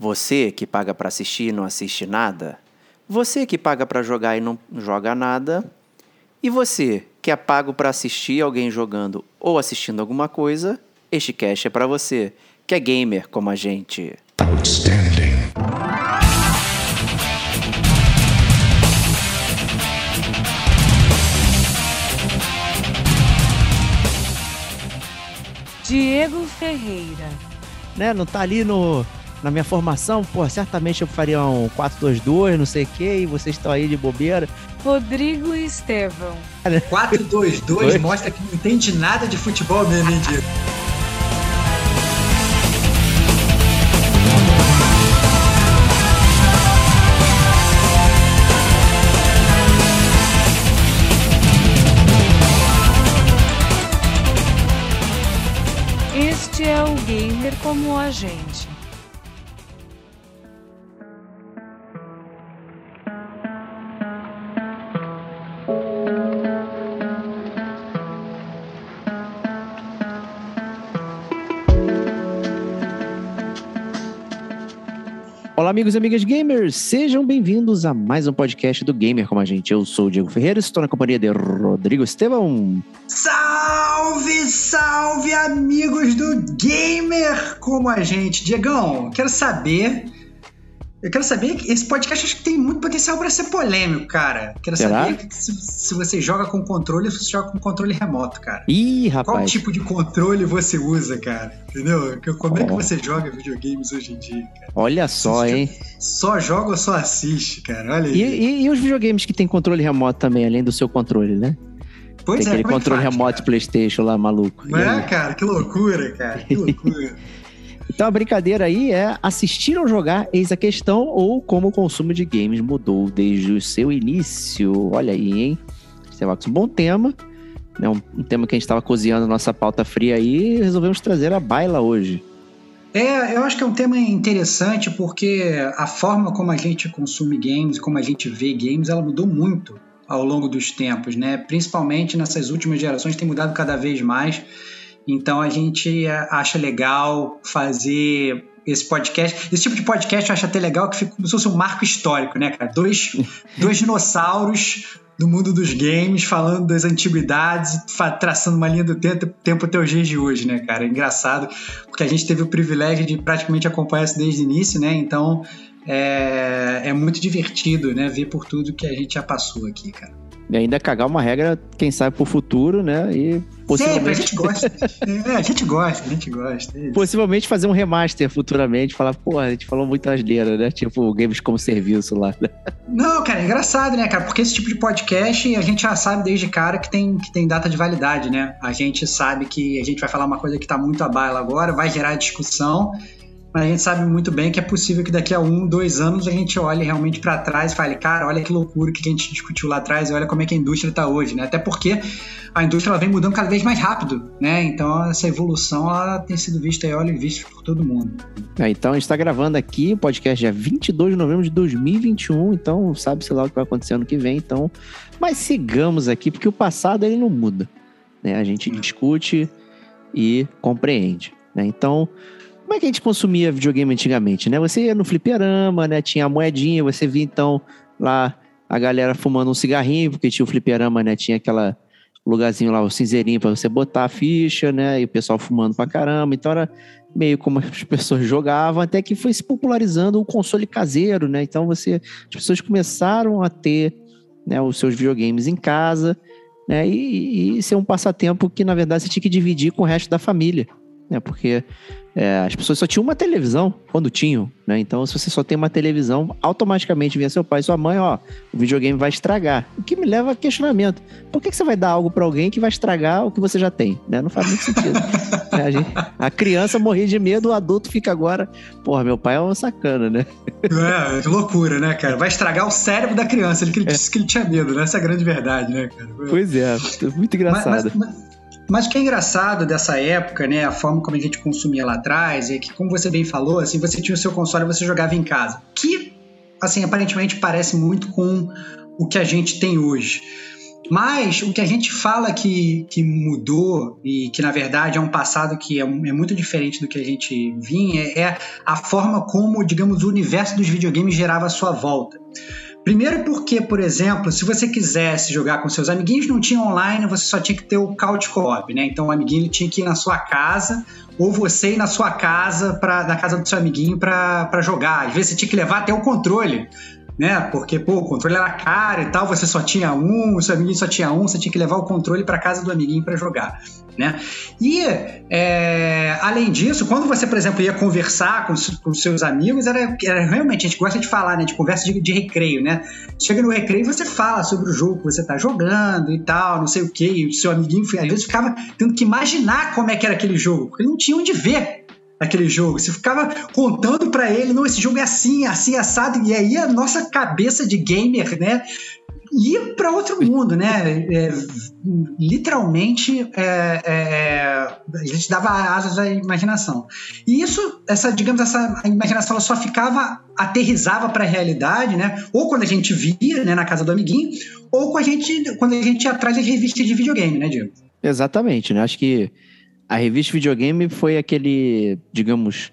Você que paga para assistir e não assiste nada? Você que paga para jogar e não joga nada? E você que é pago para assistir alguém jogando ou assistindo alguma coisa? Este cast é para você, que é gamer como a gente. Outstanding. Diego Ferreira. Né, não tá ali no, na minha formação, pô, certamente eu faria um 4-2-2, não sei o quê, e vocês estão aí de bobeira. Rodrigo Estevão. 4-2-2 mostra que não entende nada de futebol mesmo, hein, Diego? Este é o gamer como a gente. Olá, amigos e amigas gamers, sejam bem-vindos a mais um podcast do Gamer Como a Gente. Eu sou o Diego Ferreira, estou na companhia de Rodrigo Estevão. Salve, salve, amigos do Gamer Como a Gente. Diegão, quero saber eu quero saber que esse podcast acho que tem muito potencial para ser polêmico, cara. Quero Será? saber se, se, você joga com controle ou se você joga com controle remoto, cara. Ih, rapaz. Qual tipo de controle você usa, cara? Entendeu? Como é que você joga videogames hoje em dia, cara? Olha só, você hein? Só joga ou só assiste, cara? Olha aí. E, e, e, os videogames que tem controle remoto também, além do seu controle, né? Pois tem é, aquele é controle faz, remoto cara? PlayStation lá, maluco. Não é, cara? Que loucura, cara. Que loucura. Então a brincadeira aí é assistir ou jogar, eis a questão, ou como o consumo de games mudou desde o seu início. Olha aí, hein? Esse é um bom tema. Né? Um, um tema que a gente estava cozinhando nossa pauta fria aí e resolvemos trazer a baila hoje. É, eu acho que é um tema interessante porque a forma como a gente consome games, como a gente vê games, ela mudou muito ao longo dos tempos, né? Principalmente nessas últimas gerações tem mudado cada vez mais. Então a gente acha legal fazer esse podcast. Esse tipo de podcast eu acho até legal que fica como se fosse um marco histórico, né, cara? Dois, dois dinossauros do mundo dos games falando das antiguidades, traçando uma linha do tempo, até os dias de hoje, né, cara? É engraçado, porque a gente teve o privilégio de praticamente acompanhar isso desde o início, né? Então é, é muito divertido, né, ver por tudo que a gente já passou aqui, cara. E ainda cagar uma regra, quem sabe, pro futuro, né? E possivelmente... Sempre, a gente gosta. é, a gente gosta, a gente gosta. É possivelmente fazer um remaster futuramente, falar, pô, a gente falou muito asneira, né? Tipo, games como serviço lá. Não, cara, é engraçado, né, cara? Porque esse tipo de podcast a gente já sabe desde cara que tem, que tem data de validade, né? A gente sabe que a gente vai falar uma coisa que tá muito a baila agora, vai gerar discussão a gente sabe muito bem que é possível que daqui a um, dois anos a gente olhe realmente para trás e fale, cara, olha que loucura que a gente discutiu lá atrás e olha como é que a indústria está hoje, né? Até porque a indústria ela vem mudando cada vez mais rápido, né? Então essa evolução ela tem sido vista e olha vista por todo mundo. É, então a gente está gravando aqui o podcast dia 22 de novembro de 2021, então sabe sei lá o que vai acontecer ano que vem, então mas sigamos aqui porque o passado ele não muda, né? A gente discute e compreende, né? Então como é que a gente consumia videogame antigamente, né? Você ia no fliperama, né? Tinha a moedinha, você via então lá a galera fumando um cigarrinho, porque tinha o fliperama, né? Tinha aquela lugarzinho lá, o cinzeirinho para você botar a ficha, né? E o pessoal fumando pra caramba. Então era meio como as pessoas jogavam, até que foi se popularizando o console caseiro, né? Então você, as pessoas começaram a ter né, os seus videogames em casa, né? E, e ser um passatempo que, na verdade, você tinha que dividir com o resto da família, né? Porque é, as pessoas só tinham uma televisão quando tinham, né? Então, se você só tem uma televisão, automaticamente vinha seu pai e sua mãe, ó, o videogame vai estragar. O que me leva a questionamento. Por que, que você vai dar algo para alguém que vai estragar o que você já tem? Né? Não faz muito sentido. é, a, gente, a, criança morria de medo, o adulto fica agora, porra, meu pai é um sacana, né? é, que loucura, né, cara? Vai estragar o cérebro da criança, ele que ele é. disse que ele tinha medo, né? Essa é a grande verdade, né, cara? Pois é, muito engraçado. Mas, mas, mas... Mas o que é engraçado dessa época, né, a forma como a gente consumia lá atrás, é que, como você bem falou, assim, você tinha o seu console e você jogava em casa. Que, assim, aparentemente parece muito com o que a gente tem hoje. Mas o que a gente fala que, que mudou e que na verdade é um passado que é, é muito diferente do que a gente vinha é a forma como, digamos, o universo dos videogames gerava a sua volta. Primeiro porque, por exemplo, se você quisesse jogar com seus amiguinhos, não tinha online, você só tinha que ter o couch co-op, né? Então o amiguinho tinha que ir na sua casa ou você ir na sua casa, pra, na casa do seu amiguinho para jogar. Às vezes você tinha que levar até o controle né? Porque, pô, o controle era caro e tal, você só tinha um, o seu amiguinho só tinha um, você tinha que levar o controle para casa do amiguinho para jogar, né? E, é, além disso, quando você, por exemplo, ia conversar com, com seus amigos, era, era, realmente, a gente gosta de falar, né? De conversa de, de recreio, né? Chega no recreio você fala sobre o jogo que você tá jogando e tal, não sei o que, e o seu amiguinho, às vezes, ficava tendo que imaginar como é que era aquele jogo, porque ele não tinha onde ver aquele jogo. Você ficava contando para ele, não, esse jogo é assim, assim, assado, e aí a nossa cabeça de gamer, né, ia para outro mundo, né? É, literalmente, é, é, a gente dava asas à imaginação. E isso, essa, digamos, essa imaginação ela só ficava, aterrizava para a realidade, né? Ou quando a gente via, né, na casa do amiguinho, ou quando a gente, quando a gente ia atrás das revistas de videogame, né, Diego? Exatamente, né? Acho que a revista videogame foi aquele, digamos,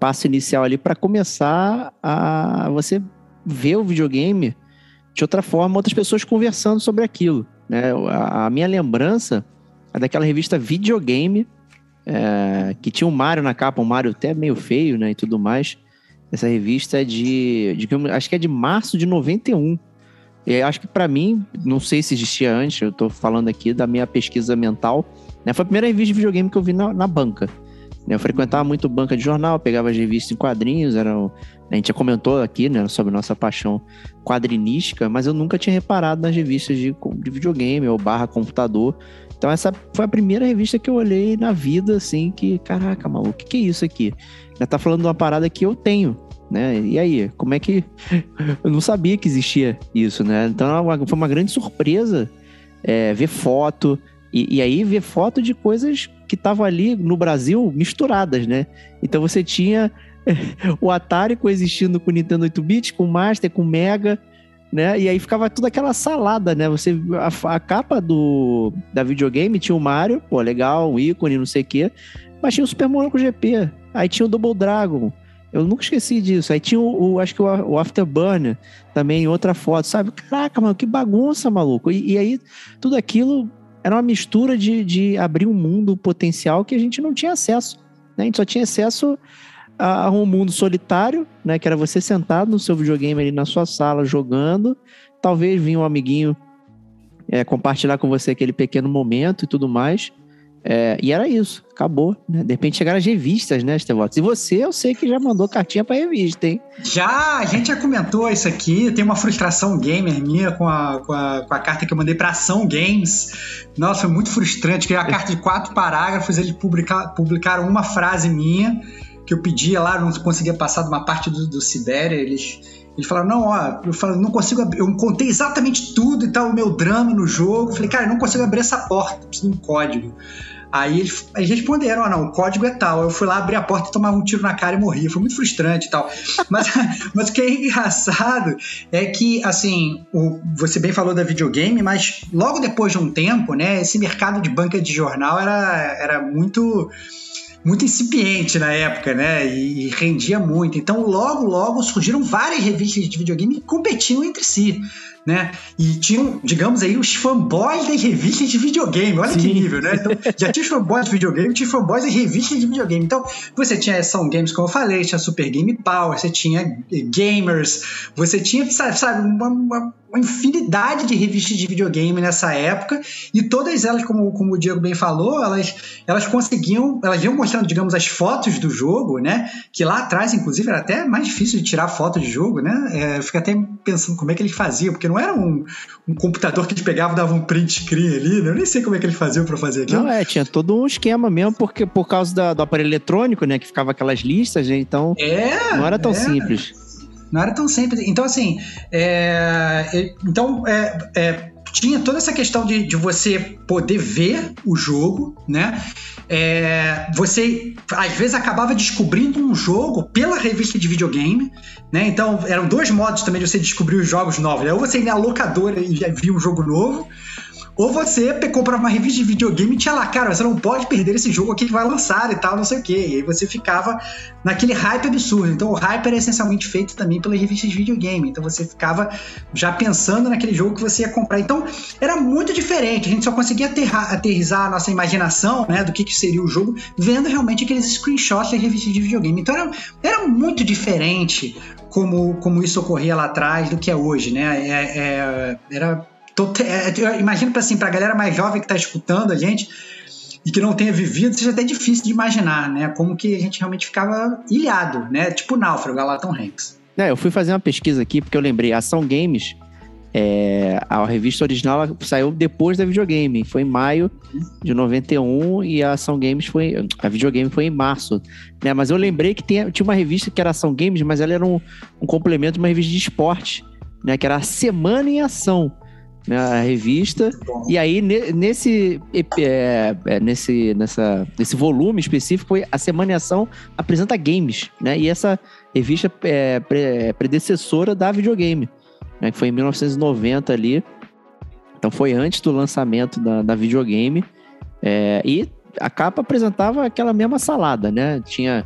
passo inicial ali para começar a você ver o videogame de outra forma, outras pessoas conversando sobre aquilo. Né? A, minha lembrança é daquela revista Videogame, é, que tinha um Mario na capa, um Mario até meio feio, né, e tudo mais. Essa revista é de, digamos, acho que é de março de 91. E acho que para mim, não sei se existia antes, eu estou falando aqui da minha pesquisa mental, né? Foi a primeira revista de videogame que eu vi na, na banca. Né? Eu frequentava muito banca de jornal, pegava as revistas em quadrinhos, era a gente já comentou aqui né, sobre nossa paixão quadrinística, mas eu nunca tinha reparado nas revistas de, de videogame ou barra computador. Então essa foi a primeira revista que eu olhei na vida, assim, que, caraca, maluco, o que, que é isso aqui? Já tá falando de uma parada que eu tenho, né? E aí, como é que... eu não sabia que existia isso, né? Então foi uma grande surpresa é, ver foto, e, e aí ver foto de coisas que estavam ali no Brasil misturadas, né? Então você tinha o Atari coexistindo com o Nintendo 8-bit, com o Master, com o Mega, né? E aí ficava toda aquela salada, né? Você a, a, capa do da videogame tinha o Mario, pô, legal, um ícone, não sei o quê, mas tinha o Super Monaco GP, aí tinha o Double Dragon. Eu nunca esqueci disso. Aí tinha o, o acho que o, o Afterburner também outra foto, sabe? Caraca, mano, que bagunça, maluco. E, e aí tudo aquilo era uma mistura de, de abrir um mundo potencial que a gente não tinha acesso. Né? A gente só tinha acesso a, a um mundo solitário, né? Que era você sentado no seu videogame ali na sua sala jogando. Talvez vinha um amiguinho é, compartilhar com você aquele pequeno momento e tudo mais. É, e era isso, acabou. Né? De repente chegaram as revistas, né, Estevox? E você, eu sei que já mandou cartinha pra revista, hein? Já, a gente já comentou isso aqui. Tem uma frustração gamer minha com a, com a, com a carta que eu mandei pra Ação Games. Nossa, foi muito frustrante. Que a carta de quatro parágrafos, eles publicar, publicaram uma frase minha que eu pedia lá, não conseguia passar de uma parte do, do Sibéria. Eles eles falaram, não, ó, eu falo, não consigo abrir. Eu contei exatamente tudo e tal, o meu drama no jogo. Eu falei, cara, eu não consigo abrir essa porta, preciso de um código. Aí eles, eles responderam, ah, não, o código é tal. Eu fui lá abrir a porta tomava um tiro na cara e morria. Foi muito frustrante e tal. Mas, mas o que é engraçado é que, assim, o, você bem falou da videogame, mas logo depois de um tempo, né, esse mercado de banca de jornal era, era muito muito incipiente na época, né? E, e, rendia muito. Então, logo, logo surgiram várias revistas de videogame que competiam entre si né? E tinham, digamos aí, os fanboys das revistas de videogame. Olha Sim. que nível, né? Então, já tinha os fanboys de videogame, tinha fanboys das revistas de videogame. Então, você tinha Ação Games, como eu falei, tinha Super Game Power, você tinha Gamers, você tinha, sabe, uma, uma uma infinidade de revistas de videogame nessa época e todas elas, como, como o Diego bem falou, elas, elas conseguiam, elas iam mostrando, digamos, as fotos do jogo, né? Que lá atrás, inclusive, era até mais difícil de tirar foto de jogo, né? É, eu fico até pensando como é que eles faziam, porque não era um, um computador que eles pegavam e davam um print screen ali, né? Eu nem sei como é que eles faziam para fazer aquilo. Não, é, tinha todo um esquema mesmo, porque por causa da, do aparelho eletrônico, né? Que ficava aquelas listas, né? Então é, não era tão é. simples. Não era tão simples. Então, assim, é, então, é, é, tinha toda essa questão de, de você poder ver o jogo, né? É, você às vezes acabava descobrindo um jogo pela revista de videogame, né? Então eram dois modos também de você descobrir os jogos novos. Né? Ou você ia na locadora e via um jogo novo, ou você comprava uma revista de videogame e tinha lá, cara, você não pode perder esse jogo aqui que vai lançar e tal, não sei o quê. E aí você ficava naquele hype absurdo. Então o hype era essencialmente feito também pelas revistas de videogame. Então você ficava já pensando naquele jogo que você ia comprar. Então era muito diferente. A gente só conseguia aterrizar a nossa imaginação, né, do que, que seria o jogo, vendo realmente aqueles screenshots das revistas de videogame. Então era, era muito diferente como, como isso ocorria lá atrás do que é hoje, né? É, é, era é, eu imagino para assim, a galera mais jovem que está escutando a gente e que não tenha vivido, seja até difícil de imaginar, né? Como que a gente realmente ficava ilhado, né? Tipo náufrago, lá Hanks. É, eu fui fazer uma pesquisa aqui porque eu lembrei, Ação Games, é, a revista original saiu depois da videogame, foi em maio de 91 e a Ação Games foi, a videogame foi em março, né? Mas eu lembrei que tinha, tinha uma revista que era Ação Games, mas ela era um, um complemento de uma revista de esporte, né? Que era a Semana em Ação né, a revista. E aí, nesse, é, é, nesse, nessa, nesse volume específico, a Semana em Ação apresenta games, né? E essa revista é, é predecessora da videogame, né, que foi em 1990 ali. Então foi antes do lançamento da, da videogame. É, e a capa apresentava aquela mesma salada, né? Tinha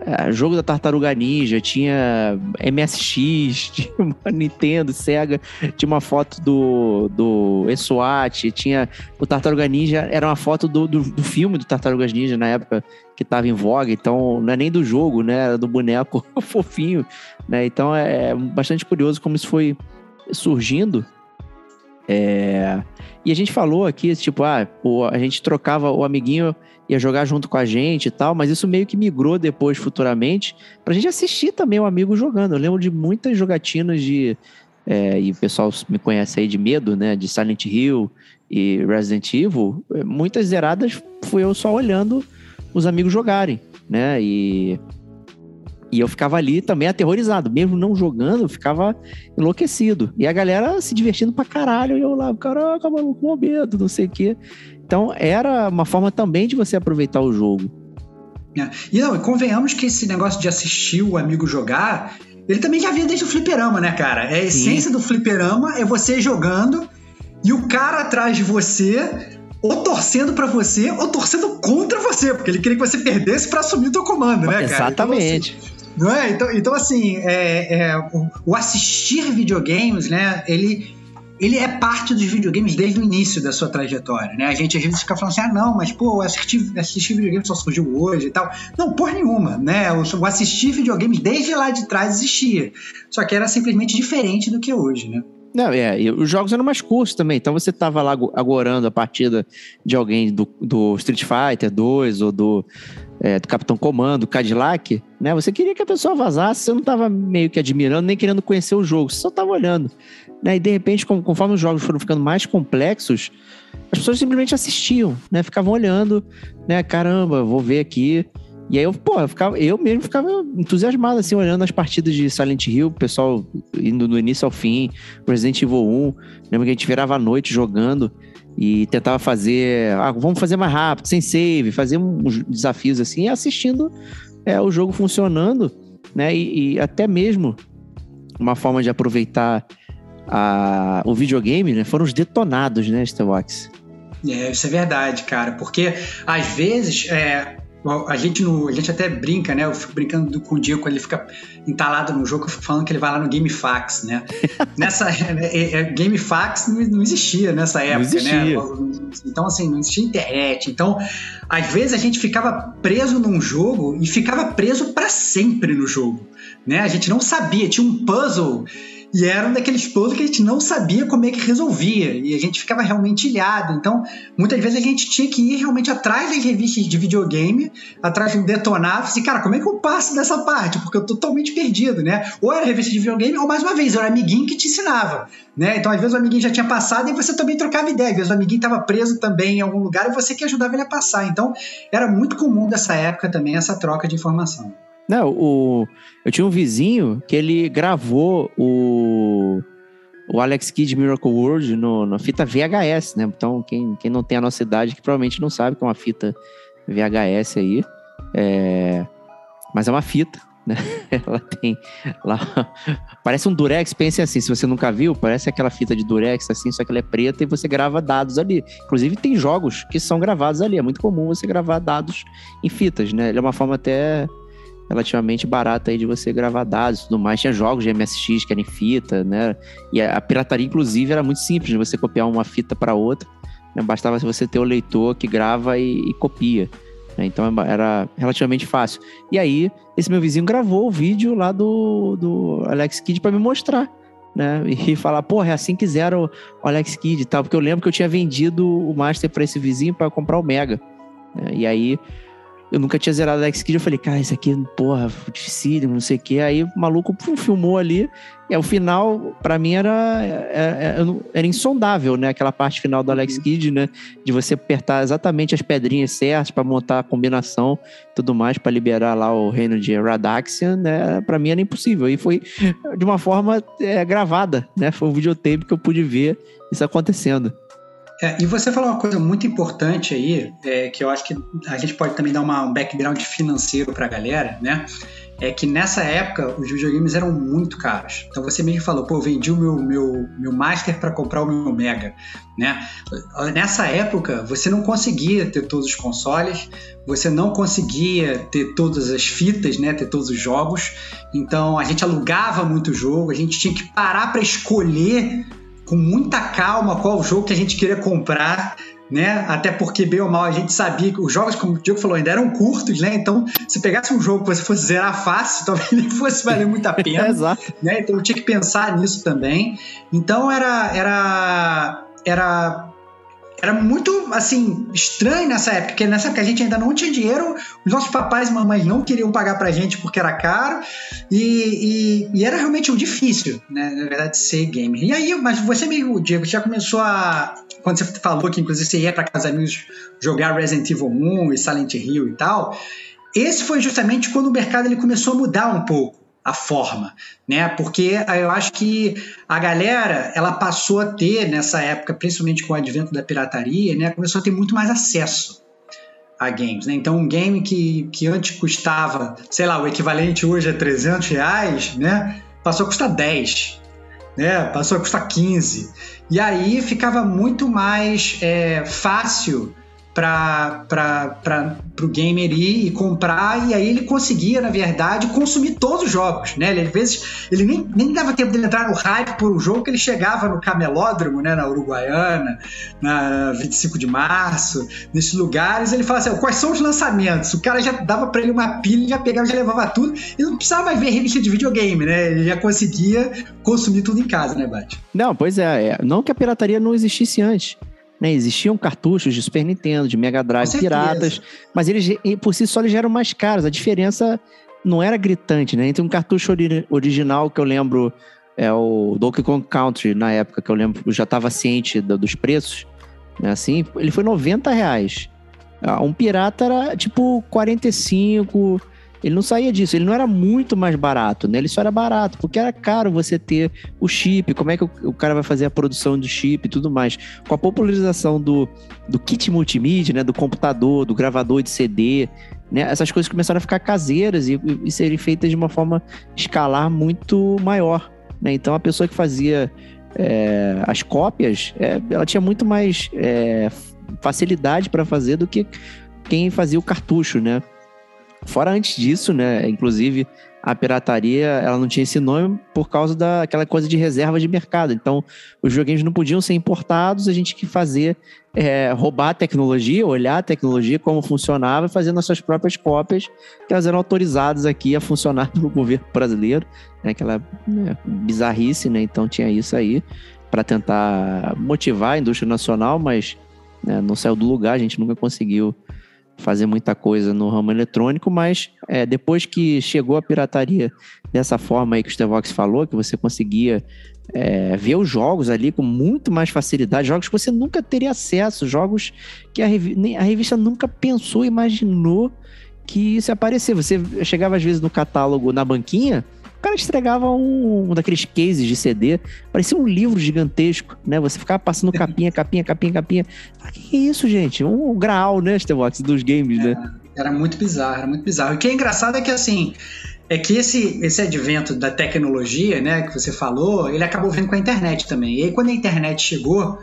é, jogo da Tartaruga Ninja, tinha MSX, tinha Nintendo, Sega, tinha uma foto do, do ESWAT, tinha o Tartaruga Ninja, era uma foto do, do, do filme do Tartarugas Ninja na época que estava em voga, então não é nem do jogo, né, era do boneco fofinho, né, então é, é bastante curioso como isso foi surgindo, é... E a gente falou aqui, tipo, ah, a gente trocava o amiguinho ia jogar junto com a gente e tal, mas isso meio que migrou depois, futuramente, pra gente assistir também o amigo jogando. Eu lembro de muitas jogatinas de. É, e o pessoal me conhece aí de medo, né? De Silent Hill e Resident Evil. Muitas zeradas fui eu só olhando os amigos jogarem, né? E. E eu ficava ali também aterrorizado, mesmo não jogando, eu ficava enlouquecido. E a galera se divertindo pra caralho, e eu lá, caraca, maluco, com medo, não sei o quê. Então era uma forma também de você aproveitar o jogo. É. E não, convenhamos que esse negócio de assistir o amigo jogar, ele também já vinha desde o fliperama, né, cara? É a essência Sim. do fliperama é você jogando e o cara atrás de você ou torcendo para você ou torcendo contra você, porque ele queria que você perdesse para assumir o teu comando, né, cara? Exatamente. Então, assim, não é? Então, então assim, é, é, o, o assistir videogames, né, ele ele é parte dos videogames desde o início da sua trajetória, né? A gente às vezes fica falando assim, ah, não, mas pô, assistir, assistir videogames só surgiu hoje e tal. Não, por nenhuma, né? O, assistir videogames desde lá de trás existia. Só que era simplesmente diferente do que é hoje, né? Não, é, os jogos eram mais curtos também. Então você tava lá agorando a partida de alguém do, do Street Fighter 2 ou do, é, do Capitão Comando, Cadillac, né? Você queria que a pessoa vazasse, você não tava meio que admirando, nem querendo conhecer o jogo, você só tava olhando. Né? E de repente, conforme os jogos foram ficando mais complexos, as pessoas simplesmente assistiam, né? Ficavam olhando, né? Caramba, vou ver aqui. E aí eu, pô, eu, ficava, eu mesmo ficava entusiasmado, assim, olhando as partidas de Silent Hill, o pessoal indo do início ao fim, Resident Evil 1. Lembro que a gente virava a noite jogando e tentava fazer. Ah, vamos fazer mais rápido, sem save, fazer uns desafios assim, e assistindo é, o jogo funcionando, né? E, e até mesmo uma forma de aproveitar a, o videogame, né, foram os detonados, né, Starbucks? É, isso é verdade, cara, porque às vezes é, a gente, no, a gente até brinca, né? Eu fico brincando com o Diego quando ele fica entalado no jogo, eu fico falando que ele vai lá no GameFAX, né? Nessa é, é, GameFAX não, não existia nessa época, né? Então, assim, não existia internet. Então, às vezes a gente ficava preso num jogo e ficava preso para sempre no jogo, né? A gente não sabia, tinha um puzzle e era um daqueles puzzles que a gente não sabia como é que resolvia. E a gente ficava realmente ilhado. Então, muitas vezes a gente tinha que ir realmente atrás das revistas de videogame, atrás de um detonado. Assim, cara, como é que eu passo dessa parte? Porque eu tô totalmente perdido, né? Ou era revista de videogame, ou mais uma vez, era amiguinho que te ensinava. Né? Então, às vezes o amiguinho já tinha passado e você também trocava ideia. Às vezes o amiguinho estava preso também em algum lugar e você que ajudava ele a passar. Então, era muito comum dessa época também essa troca de informação. Não, o, eu tinha um vizinho que ele gravou o, o Alex Kidd Miracle World no, na fita VHS, né? Então, quem, quem não tem a nossa idade, que provavelmente não sabe que é uma fita VHS aí. É... Mas é uma fita, né? Ela tem lá. Parece um Durex, pense assim, se você nunca viu, parece aquela fita de Durex, assim, só que ela é preta e você grava dados ali. Inclusive, tem jogos que são gravados ali. É muito comum você gravar dados em fitas, né? Ele é uma forma até relativamente barata aí de você gravar dados e tudo mais. Tinha jogos de MSX que eram em fita, né? E a, pirataria, inclusive, era muito simples, de você copiar uma fita para outra. Né? Bastava você ter o leitor que grava e, e copia. Né? Então era relativamente fácil. E aí, esse meu vizinho gravou o vídeo lá do, do Alex Kidd para me mostrar. Né? E falar, porra, é assim que o Alex Kidd e tal. Porque eu lembro que eu tinha vendido o Master para esse vizinho para comprar o Mega. Né? E aí eu nunca tinha zerado Alex Kidd. Eu falei, cara, isso aqui, porra, difícil, não sei o quê. Aí o maluco pum, filmou ali. E o final, para mim, era, era, era, insondável, né? Aquela parte final do Alex uhum. Kidd, né? De você apertar exatamente as pedrinhas certas para montar a combinação tudo mais, para liberar lá o reino de Radaxian, né? Pra mim era impossível. E foi de uma forma é, gravada, né? Foi um videotape que eu pude ver isso acontecendo. É, e você falou uma coisa muito importante aí, é, que eu acho que a gente pode também dar uma, um background financeiro para a galera, né? É que nessa época os videogames eram muito caros. Então você mesmo falou, pô, eu vendi o meu, meu, meu Master para comprar o meu Mega, né? Nessa época você não conseguia ter todos os consoles, você não conseguia ter todas as fitas, né? Ter todos os jogos. Então a gente alugava muito jogo, a gente tinha que parar para escolher com muita calma qual jogo que a gente queria comprar, né? Até porque, bem ou mal, a gente sabia que os jogos, como o Diego falou, ainda eram curtos, né? Então, se pegasse um jogo que você fosse zerar fácil, talvez nem fosse valer muito a pena. Exato. Né? Então, eu tinha que pensar nisso também. Então, era, era, era era muito, assim, estranho nessa época, porque nessa época a gente ainda não tinha dinheiro, os nossos papais e mamães não queriam pagar pra gente porque era caro, e, e, e era realmente um difícil, né, na verdade, ser gamer. E aí, mas você mesmo, Diego, já começou a... Quando você falou que, inclusive, você ia pra casa amigos jogar Resident Evil 1 e Silent Hill e tal, esse foi justamente quando o mercado ele começou a mudar um pouco a forma, né? Porque eu acho que a galera ela passou a ter nessa época, principalmente com o advento da pirataria, né? Começou a ter muito mais acesso a games, né? Então um game que, que antes custava, sei lá, o equivalente hoje a 300 reais, né? Passou a custar 10, né? Passou a custar 15. E aí ficava muito mais é, fácil para o gamer ir e comprar, e aí ele conseguia, na verdade, consumir todos os jogos, né? Ele, às vezes, ele nem, nem dava tempo de entrar no hype por um jogo que ele chegava no Camelódromo, né, na Uruguaiana, na 25 de março, nesses lugares, ele falava assim, quais são os lançamentos? O cara já dava para ele uma pilha, já pegava, já levava tudo, e não precisava mais ver revista de videogame, né? Ele já conseguia consumir tudo em casa, né, Bate? Não, pois é, é. não que a pirataria não existisse antes. Né? Existiam cartuchos de Super Nintendo, de Mega Drive piratas, mas eles por si só eles eram mais caros. A diferença não era gritante, né? Entre um cartucho ori original que eu lembro é o Donkey Kong Country na época que eu lembro, eu já estava ciente do, dos preços, né? Assim, ele foi 90 reais. Ah, um pirata era tipo 45, ele não saía disso, ele não era muito mais barato, né? Ele só era barato, porque era caro você ter o chip, como é que o, cara vai fazer a produção do chip e tudo mais. Com a popularização do, do kit multimídia, né? Do computador, do gravador de CD, né? Essas coisas começaram a ficar caseiras e, e serem feitas de uma forma escalar muito maior, né? Então a pessoa que fazia é, as cópias, é, ela tinha muito mais é, facilidade para fazer do que quem fazia o cartucho, né? Fora antes disso, né? Inclusive, a pirataria ela não tinha esse nome por causa daquela coisa de reserva de mercado. Então, os videogames não podiam ser importados, a gente tinha que fazer, é, roubar a tecnologia, olhar a tecnologia, como funcionava, e fazer nossas próprias cópias, que elas eram autorizadas aqui a funcionar pelo governo brasileiro, né? aquela né, bizarrice, né? Então tinha isso aí para tentar motivar a indústria nacional, mas né, não saiu do lugar, a gente nunca conseguiu fazer muita coisa no ramo eletrônico, mas é, depois que chegou a pirataria dessa forma aí que o Stevox falou, que você conseguia é, ver os jogos ali com muito mais facilidade, jogos que você nunca teria acesso, jogos que a, revi a revista nunca pensou, imaginou que isso ia aparecer. Você chegava às vezes no catálogo, na banquinha, cara entregava um, um daqueles cases de CD, parecia um livro gigantesco, né? Você ficava passando capinha, capinha, capinha, capinha. Ah, que é isso, gente? Um, um graal, né, Stevox, dos games, né? Era muito bizarro, era muito bizarro. O que é engraçado é que, assim, é que esse, esse advento da tecnologia, né, que você falou, ele acabou vindo com a internet também. E aí, quando a internet chegou,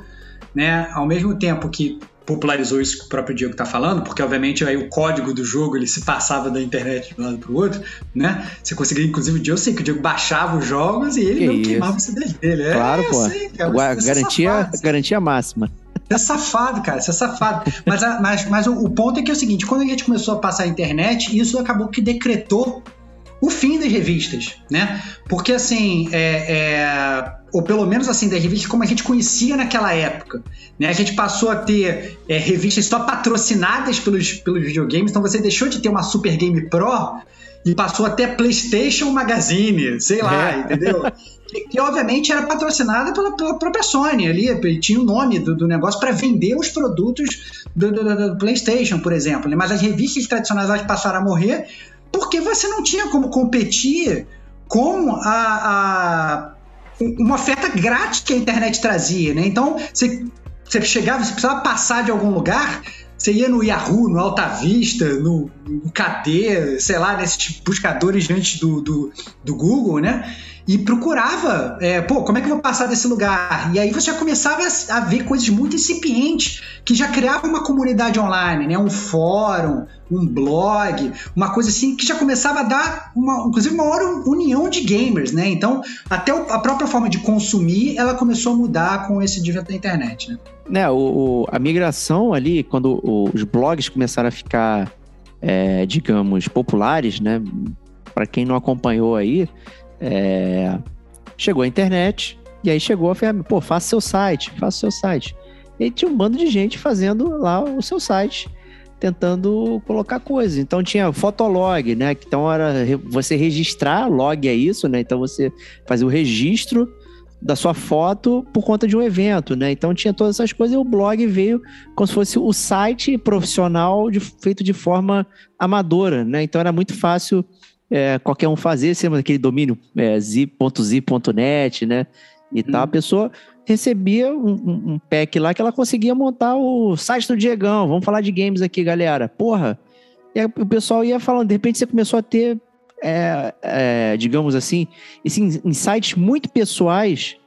né, ao mesmo tempo que popularizou isso que o próprio Diego está falando, porque obviamente aí o código do jogo ele se passava da internet de um lado para o outro, né? Você conseguia, inclusive, o Diego, eu sei que o Diego baixava os jogos e ele que não queimava o CD dele. É, claro, pô. Sei, cara, garantia, garantia máxima. Você é safado, cara, você é safado. Mas, mas, mas o, o, ponto é que é o seguinte: quando a gente começou a passar a internet, isso acabou que decretou o fim das revistas, né? Porque assim, é, é, ou pelo menos assim, das revistas como a gente conhecia naquela época, né? A gente passou a ter é, revistas só patrocinadas pelos, pelos videogames, então você deixou de ter uma Super Game Pro e passou até PlayStation Magazine, sei lá, é. entendeu? Que, que, obviamente era patrocinada pela, pela própria Sony ali, tinha o nome do, do negócio para vender os produtos do, do, do, PlayStation, por exemplo. Né? Mas as revistas tradicionais elas passaram a morrer porque você não tinha como competir com a, a uma oferta grátis que a internet trazia, né? Então, você, você chegava, você precisava passar de algum lugar, você ia no Yahoo, no Alta Vista, no, no KD, sei lá, nesses buscadores antes do, do, do Google, né? E procurava, é, pô, como é que eu vou passar desse lugar? E aí você já começava a, ver coisas muito incipientes que já criava uma comunidade online, né? Um fórum, um blog, uma coisa assim que já começava a dar uma, inclusive uma união de gamers, né? Então, até a própria forma de consumir, ela começou a mudar com esse advento da internet, né? né o, o, a migração ali, quando os blogs começaram a ficar, é, digamos, populares, né? Para quem não acompanhou aí, é, chegou a internet, e aí chegou a ferramenta, pô, faça seu site, faça seu site. E tinha um bando de gente fazendo lá o seu site, tentando colocar coisas. Então tinha fotolog, né? Então era você registrar, log é isso, né? Então você fazia o registro da sua foto por conta de um evento, né? Então tinha todas essas coisas e o blog veio como se fosse o site profissional de, feito de forma amadora, né? Então era muito fácil é, qualquer um fazer, você aquele domínio é, zip.zip.net, né? E hum. tal, a uhum. pessoa recebia um, um, pack lá que ela conseguia montar o site do Diegão. Vamos falar de games aqui, galera. Porra. E aí, o pessoal ia falando, de repente você começou a ter, é, é, digamos assim, esses insights muito pessoais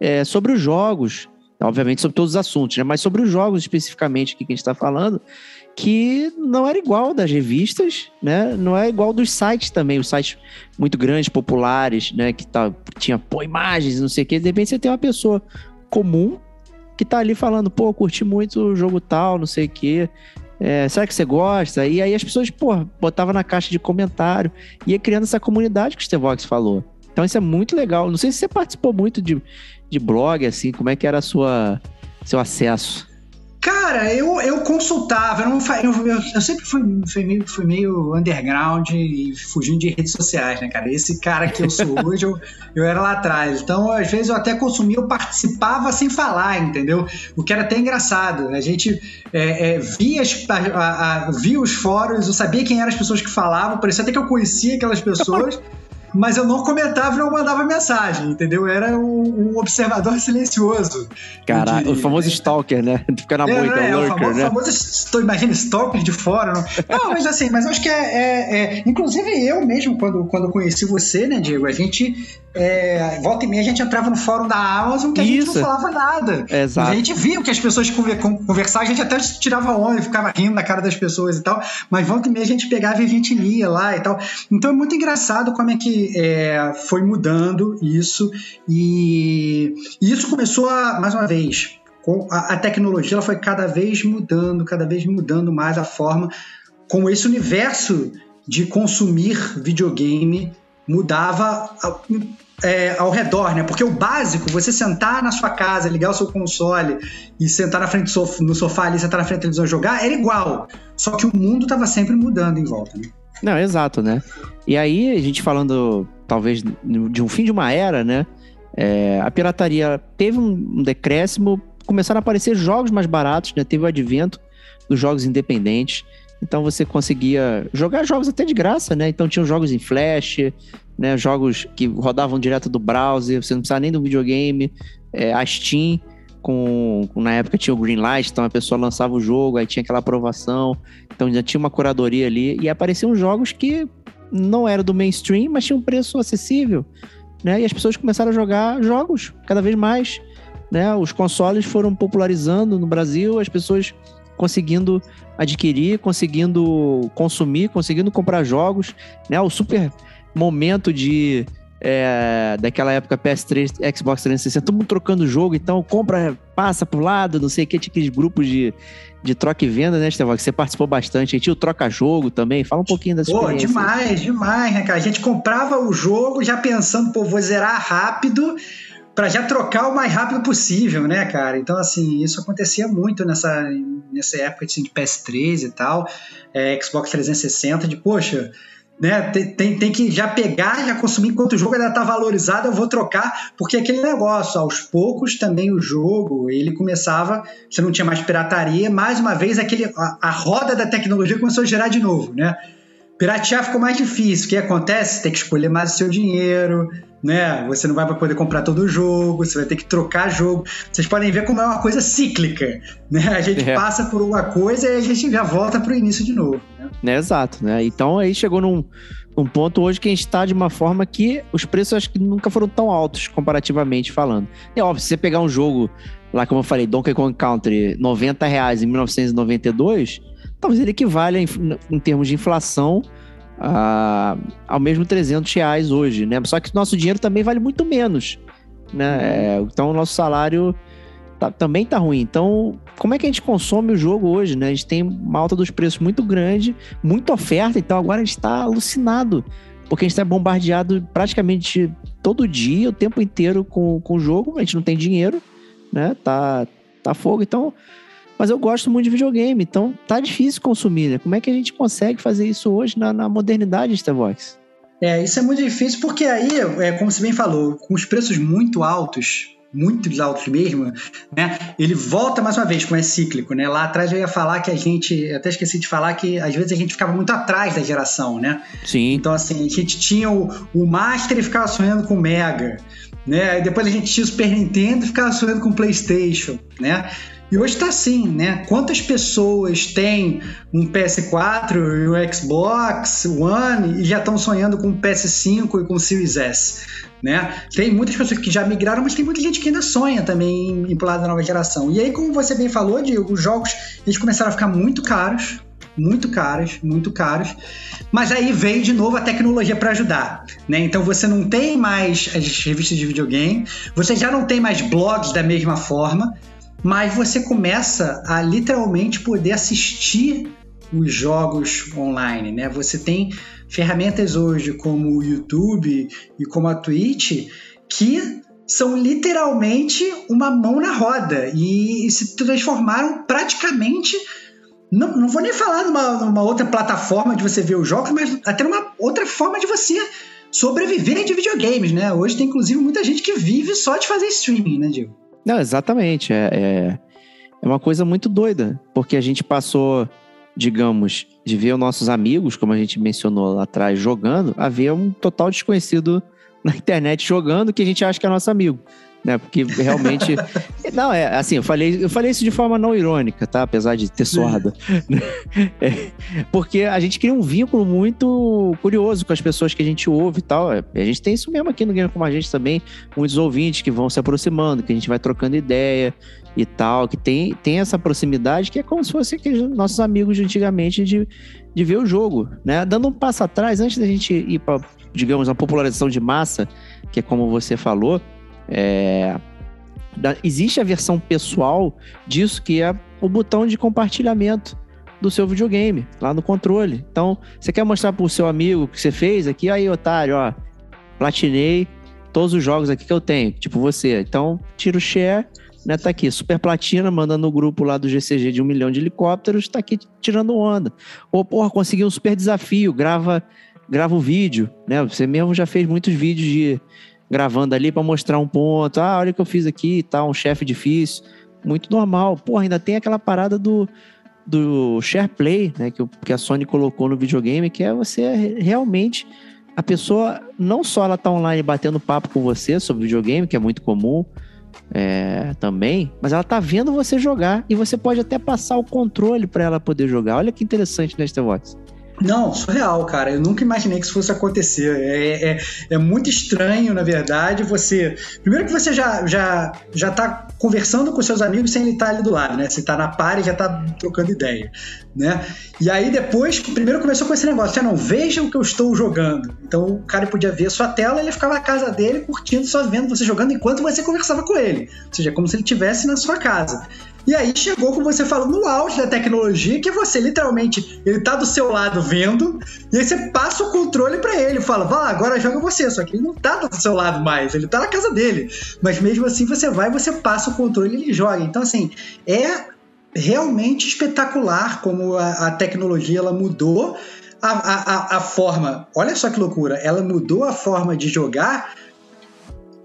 é, sobre os jogos. Obviamente sobre todos os assuntos, né? Mas sobre os jogos especificamente que a gente está falando que não era igual das revistas, né? Não é igual dos sites também, os sites muito grandes, populares, né? Que tá, tinha pô, imagens não sei o quê. De repente você tem uma pessoa comum que tá ali falando, pô, curti muito o jogo tal, não sei o quê. É, será que você gosta? E aí as pessoas, pô, botavam na caixa de comentário, ia criando essa comunidade que o Stevox falou. Então isso é muito legal. Não sei se você participou muito de, de blog, assim, como é que era a sua, seu acesso. Cara, eu, eu consultava, eu, não, eu, eu, sempre fui, fui, meio, fui meio underground e fugindo de redes sociais, né, cara? Esse cara que eu sou hoje, eu, eu era lá atrás. Então, às vezes, eu até consumia, eu participava sem falar, entendeu? O que era até engraçado. A gente é, é, via, as, a, a, via os fóruns, eu sabia quem eram as pessoas que falavam, parecia até que eu conhecia aquelas pessoas mas eu não comentava e não mandava mensagem, entendeu? Era um, um observador silencioso. Caralho, o famoso stalker, né? Fica na moita, é, é, o famoso, né? famoso, imagina, stalker de fora. Não, não mas assim, mas acho que é, é, é, Inclusive eu mesmo, quando, quando conheci você, né, Diego, a gente é, volta e meia a gente entrava no fórum da Amazon que a Isso. gente não falava nada. Exato. A gente via o que as pessoas conversavam, a gente até tirava onda, ficava rindo na cara das pessoas e tal, mas volta e meia a gente pegava e a gente lia lá e tal. Então é muito engraçado como é que é, foi mudando isso e, e, isso começou a, mais uma vez, a, a tecnologia ela foi cada vez mudando, cada vez mudando mais a forma como esse universo de consumir videogame mudava é, ao redor, né? Porque o básico, você sentar na sua casa, ligar o seu console e sentar na frente do sofá, no sofá ali, sentar na frente da televisão e jogar, era igual. Só que o mundo estava sempre mudando em volta, né? Não, exato, né? E aí, a gente falando, talvez, de um fim de uma era, né? É, a pirataria teve um decréscimo, começaram a aparecer jogos mais baratos, né? Teve o advento dos jogos independentes. Então você conseguia jogar jogos até de graça, né? Então tinham jogos em flash, né? Jogos que rodavam direto do browser, você não precisava nem do videogame. É, a Steam, com, na época tinha o Greenlight, então a pessoa lançava o jogo, aí tinha aquela aprovação, então já tinha uma curadoria ali, e apareciam jogos que não eram do mainstream, mas tinham um preço acessível, né? E as pessoas começaram a jogar jogos cada vez mais, né? Os consoles foram popularizando no Brasil, as pessoas conseguindo adquirir, conseguindo consumir, conseguindo comprar jogos, né? O super momento de é, daquela época PS3, Xbox 360, todo mundo trocando jogo, então compra, passa pro lado, não sei o que, tinha aqueles grupos de, de troca e venda, né, Estevão? Que você participou bastante. Aí tinha o troca-jogo também. Fala um pouquinho dessa Pô, demais, demais, né, cara? A gente comprava o jogo já pensando, pô, vou zerar rápido para já trocar o mais rápido possível, né, cara? Então, assim, isso acontecia muito nessa, nessa época assim, de PS3 e tal, é, Xbox 360, de, poxa, né, tem, tem, tem, que já pegar, já consumir enquanto o jogo ainda está valorizado, eu vou trocar, porque aquele negócio, aos poucos também o jogo, ele começava, você não tinha mais pirataria, mais uma vez aquele, a, a roda da tecnologia começou a girar de novo, né? Piratear ficou mais difícil. O que acontece? Tem que escolher mais o seu dinheiro, né? Você não vai poder comprar todo o jogo, você vai ter que trocar jogo. Vocês podem ver como é uma coisa cíclica, né? A gente é. passa por uma coisa e a gente já volta para o início de novo. Né? É, exato, né? Então aí chegou num, num ponto hoje que a gente está de uma forma que os preços acho que nunca foram tão altos comparativamente falando. É óbvio, se você pegar um jogo lá como eu falei, Donkey Kong Country, 90 reais em 1992 talvez ele equivalha em, em termos de inflação a, ao mesmo 300 reais hoje, né? Só que o nosso dinheiro também vale muito menos, né? Uhum. É, então o nosso salário tá, também tá ruim. Então, como é que a gente consome o jogo hoje, né? A gente tem uma alta dos preços muito grande, muita oferta, então agora a gente está alucinado, porque a gente está bombardeado praticamente todo dia, o tempo inteiro com, com o jogo, a gente não tem dinheiro, né? Tá, tá fogo, então mas eu gosto muito de videogame, então tá difícil consumir, né? Como é que a gente consegue fazer isso hoje na, na modernidade, Starvox? É, isso é muito difícil porque aí, é, como você bem falou, com os preços muito altos, muito altos mesmo, né? Ele volta mais uma vez, como é cíclico, né? Lá atrás eu ia falar que a gente, até esqueci de falar que às vezes a gente ficava muito atrás da geração, né? Sim. Então assim, a gente tinha o, o Master e ficava sonhando com o Mega, né? Aí depois a gente tinha o Super Nintendo e ficava sonhando com o PlayStation, né? E hoje está assim, né? Quantas pessoas têm um PS4 e um Xbox One e já estão sonhando com o PS5 e com o Series S? Né? Tem muitas pessoas que já migraram, mas tem muita gente que ainda sonha também em, pular da nova geração. E aí, como você bem falou, Diego, os jogos eles começaram a ficar muito caros, muito caros, muito caros. Mas aí veio de novo a tecnologia para ajudar, né? Então você não tem mais as revistas de videogame, você já não tem mais blogs da mesma forma, mas você começa a literalmente poder assistir os jogos online, né? Você tem ferramentas hoje como o YouTube e como a Twitch que são literalmente uma mão na roda e se transformaram praticamente não, não vou nem falar numa, numa outra plataforma de você ver os jogos, mas até numa outra forma de você sobreviver de videogames, né? Hoje tem inclusive muita gente que vive só de fazer streaming, né, Diego? Não, exatamente. É, é, é uma coisa muito doida, porque a gente passou, digamos, de ver os nossos amigos, como a gente mencionou lá atrás, jogando, a ver um total desconhecido na internet jogando que a gente acha que é nosso amigo né? Porque realmente. não, é assim, eu falei, eu falei isso de forma não irônica, tá? Apesar de ter suado. é, porque a gente cria um vínculo muito curioso com as pessoas que a gente ouve e tal. É, a gente tem isso mesmo aqui no Game Como a gente também, muitos ouvintes que vão se aproximando, que a gente vai trocando ideia e tal, que tem, tem essa proximidade que é como se fosse aqueles nossos amigos de antigamente de, de ver o jogo, né? Dando um passo atrás, antes da gente ir para, digamos, a popularização de massa, que é como você falou, é, da, existe a versão pessoal disso, que é o botão de compartilhamento do seu videogame, lá no controle. Então, você quer mostrar pro seu amigo o que você fez aqui? Aí, otário, ó, platinei todos os jogos aqui que eu tenho, tipo você. Então, tira o share, né? Tá aqui, super platina, mandando no grupo lá do GCG de um milhão de helicópteros, tá aqui tirando onda. Ou, porra, consegui um super desafio, grava, grava o vídeo, né? Você mesmo já fez muitos vídeos de gravando ali para mostrar um ponto. Ah, olha o que eu fiz aqui e tal, um chefe difícil. Muito normal. Porra, ainda tem aquela parada do, do share play, né, que, que a Sony colocou no videogame, que é você re- realmente a pessoa não só ela tá online batendo papo com você sobre videogame, que é muito comum é, também, mas ela tá vendo você jogar e você pode até passar o controle para ela poder jogar. Olha que interessante né, Wars. Não, surreal, cara. Eu nunca imaginei que isso fosse acontecer. É, é, é muito estranho, na verdade, você. Primeiro que você já, já, já tá conversando com seus amigos sem ele estar ali do lado, né? Você tá na par e já tá trocando ideia, né? E aí depois, primeiro começou com esse negócio, já não, veja o que eu estou jogando. Então o cara podia ver sua tela, ele ficava na casa dele curtindo, só vendo você jogando enquanto você conversava com ele. Ou seja, como se ele estivesse na sua casa. E aí chegou, como você falou, no auge da tecnologia, que você literalmente, ele tá do seu lado vendo, e aí você passa o controle pra ele, fala, vai lá, agora joga você, só que ele não tá do seu lado mais, ele tá na casa dele. Mas mesmo assim você vai, você passa o controle e ele joga. Então assim, é realmente espetacular como a, a tecnologia ela mudou a, a, a forma. Olha só que loucura, ela mudou a forma de jogar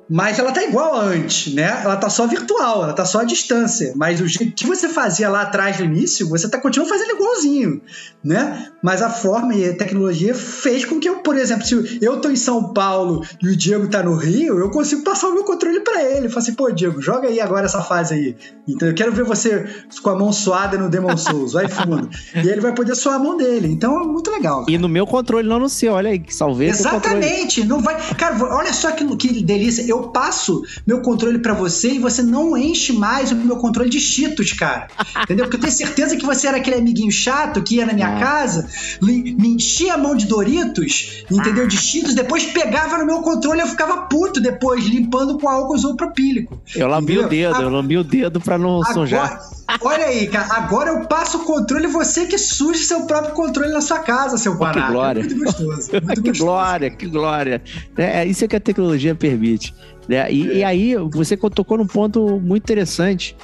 mas ela tá igual a antes, né? Ela tá só virtual, ela tá só à distância. Mas o jeito que você fazia lá atrás no início, você tá continuando fazendo igualzinho, né? Mas a forma e a tecnologia fez com que eu, por exemplo, se eu tô em São Paulo e o Diego tá no Rio, eu consigo passar o meu controle para ele. Falar assim, pô, Diego, joga aí agora essa fase aí. Então eu quero ver você com a mão suada no Demon Souls, vai fundo. E ele vai poder suar a mão dele. Então é muito legal. E no meu controle, não no seu. Olha aí, que salvei. Exatamente, não vai. Cara, olha só que, que delícia. Eu passo meu controle pra você e você não enche mais o meu controle de cheetos, cara. Entendeu? Porque eu tenho certeza que você era aquele amiguinho chato que ia na minha Ah. casa, me enchia a mão de Doritos, entendeu? De cheetos, depois pegava no meu controle e eu ficava puto depois, limpando com álcool isopropílico. Eu lambi o dedo, eu lambi o dedo pra não sujar. Olha aí, cara, agora eu passo o controle e você que suje seu próprio controle na sua casa, seu que panaca. glória. É muito gostoso. Muito que gostoso. glória, que glória. É, é isso é que a tecnologia permite. né? E, e aí, você tocou num ponto muito interessante,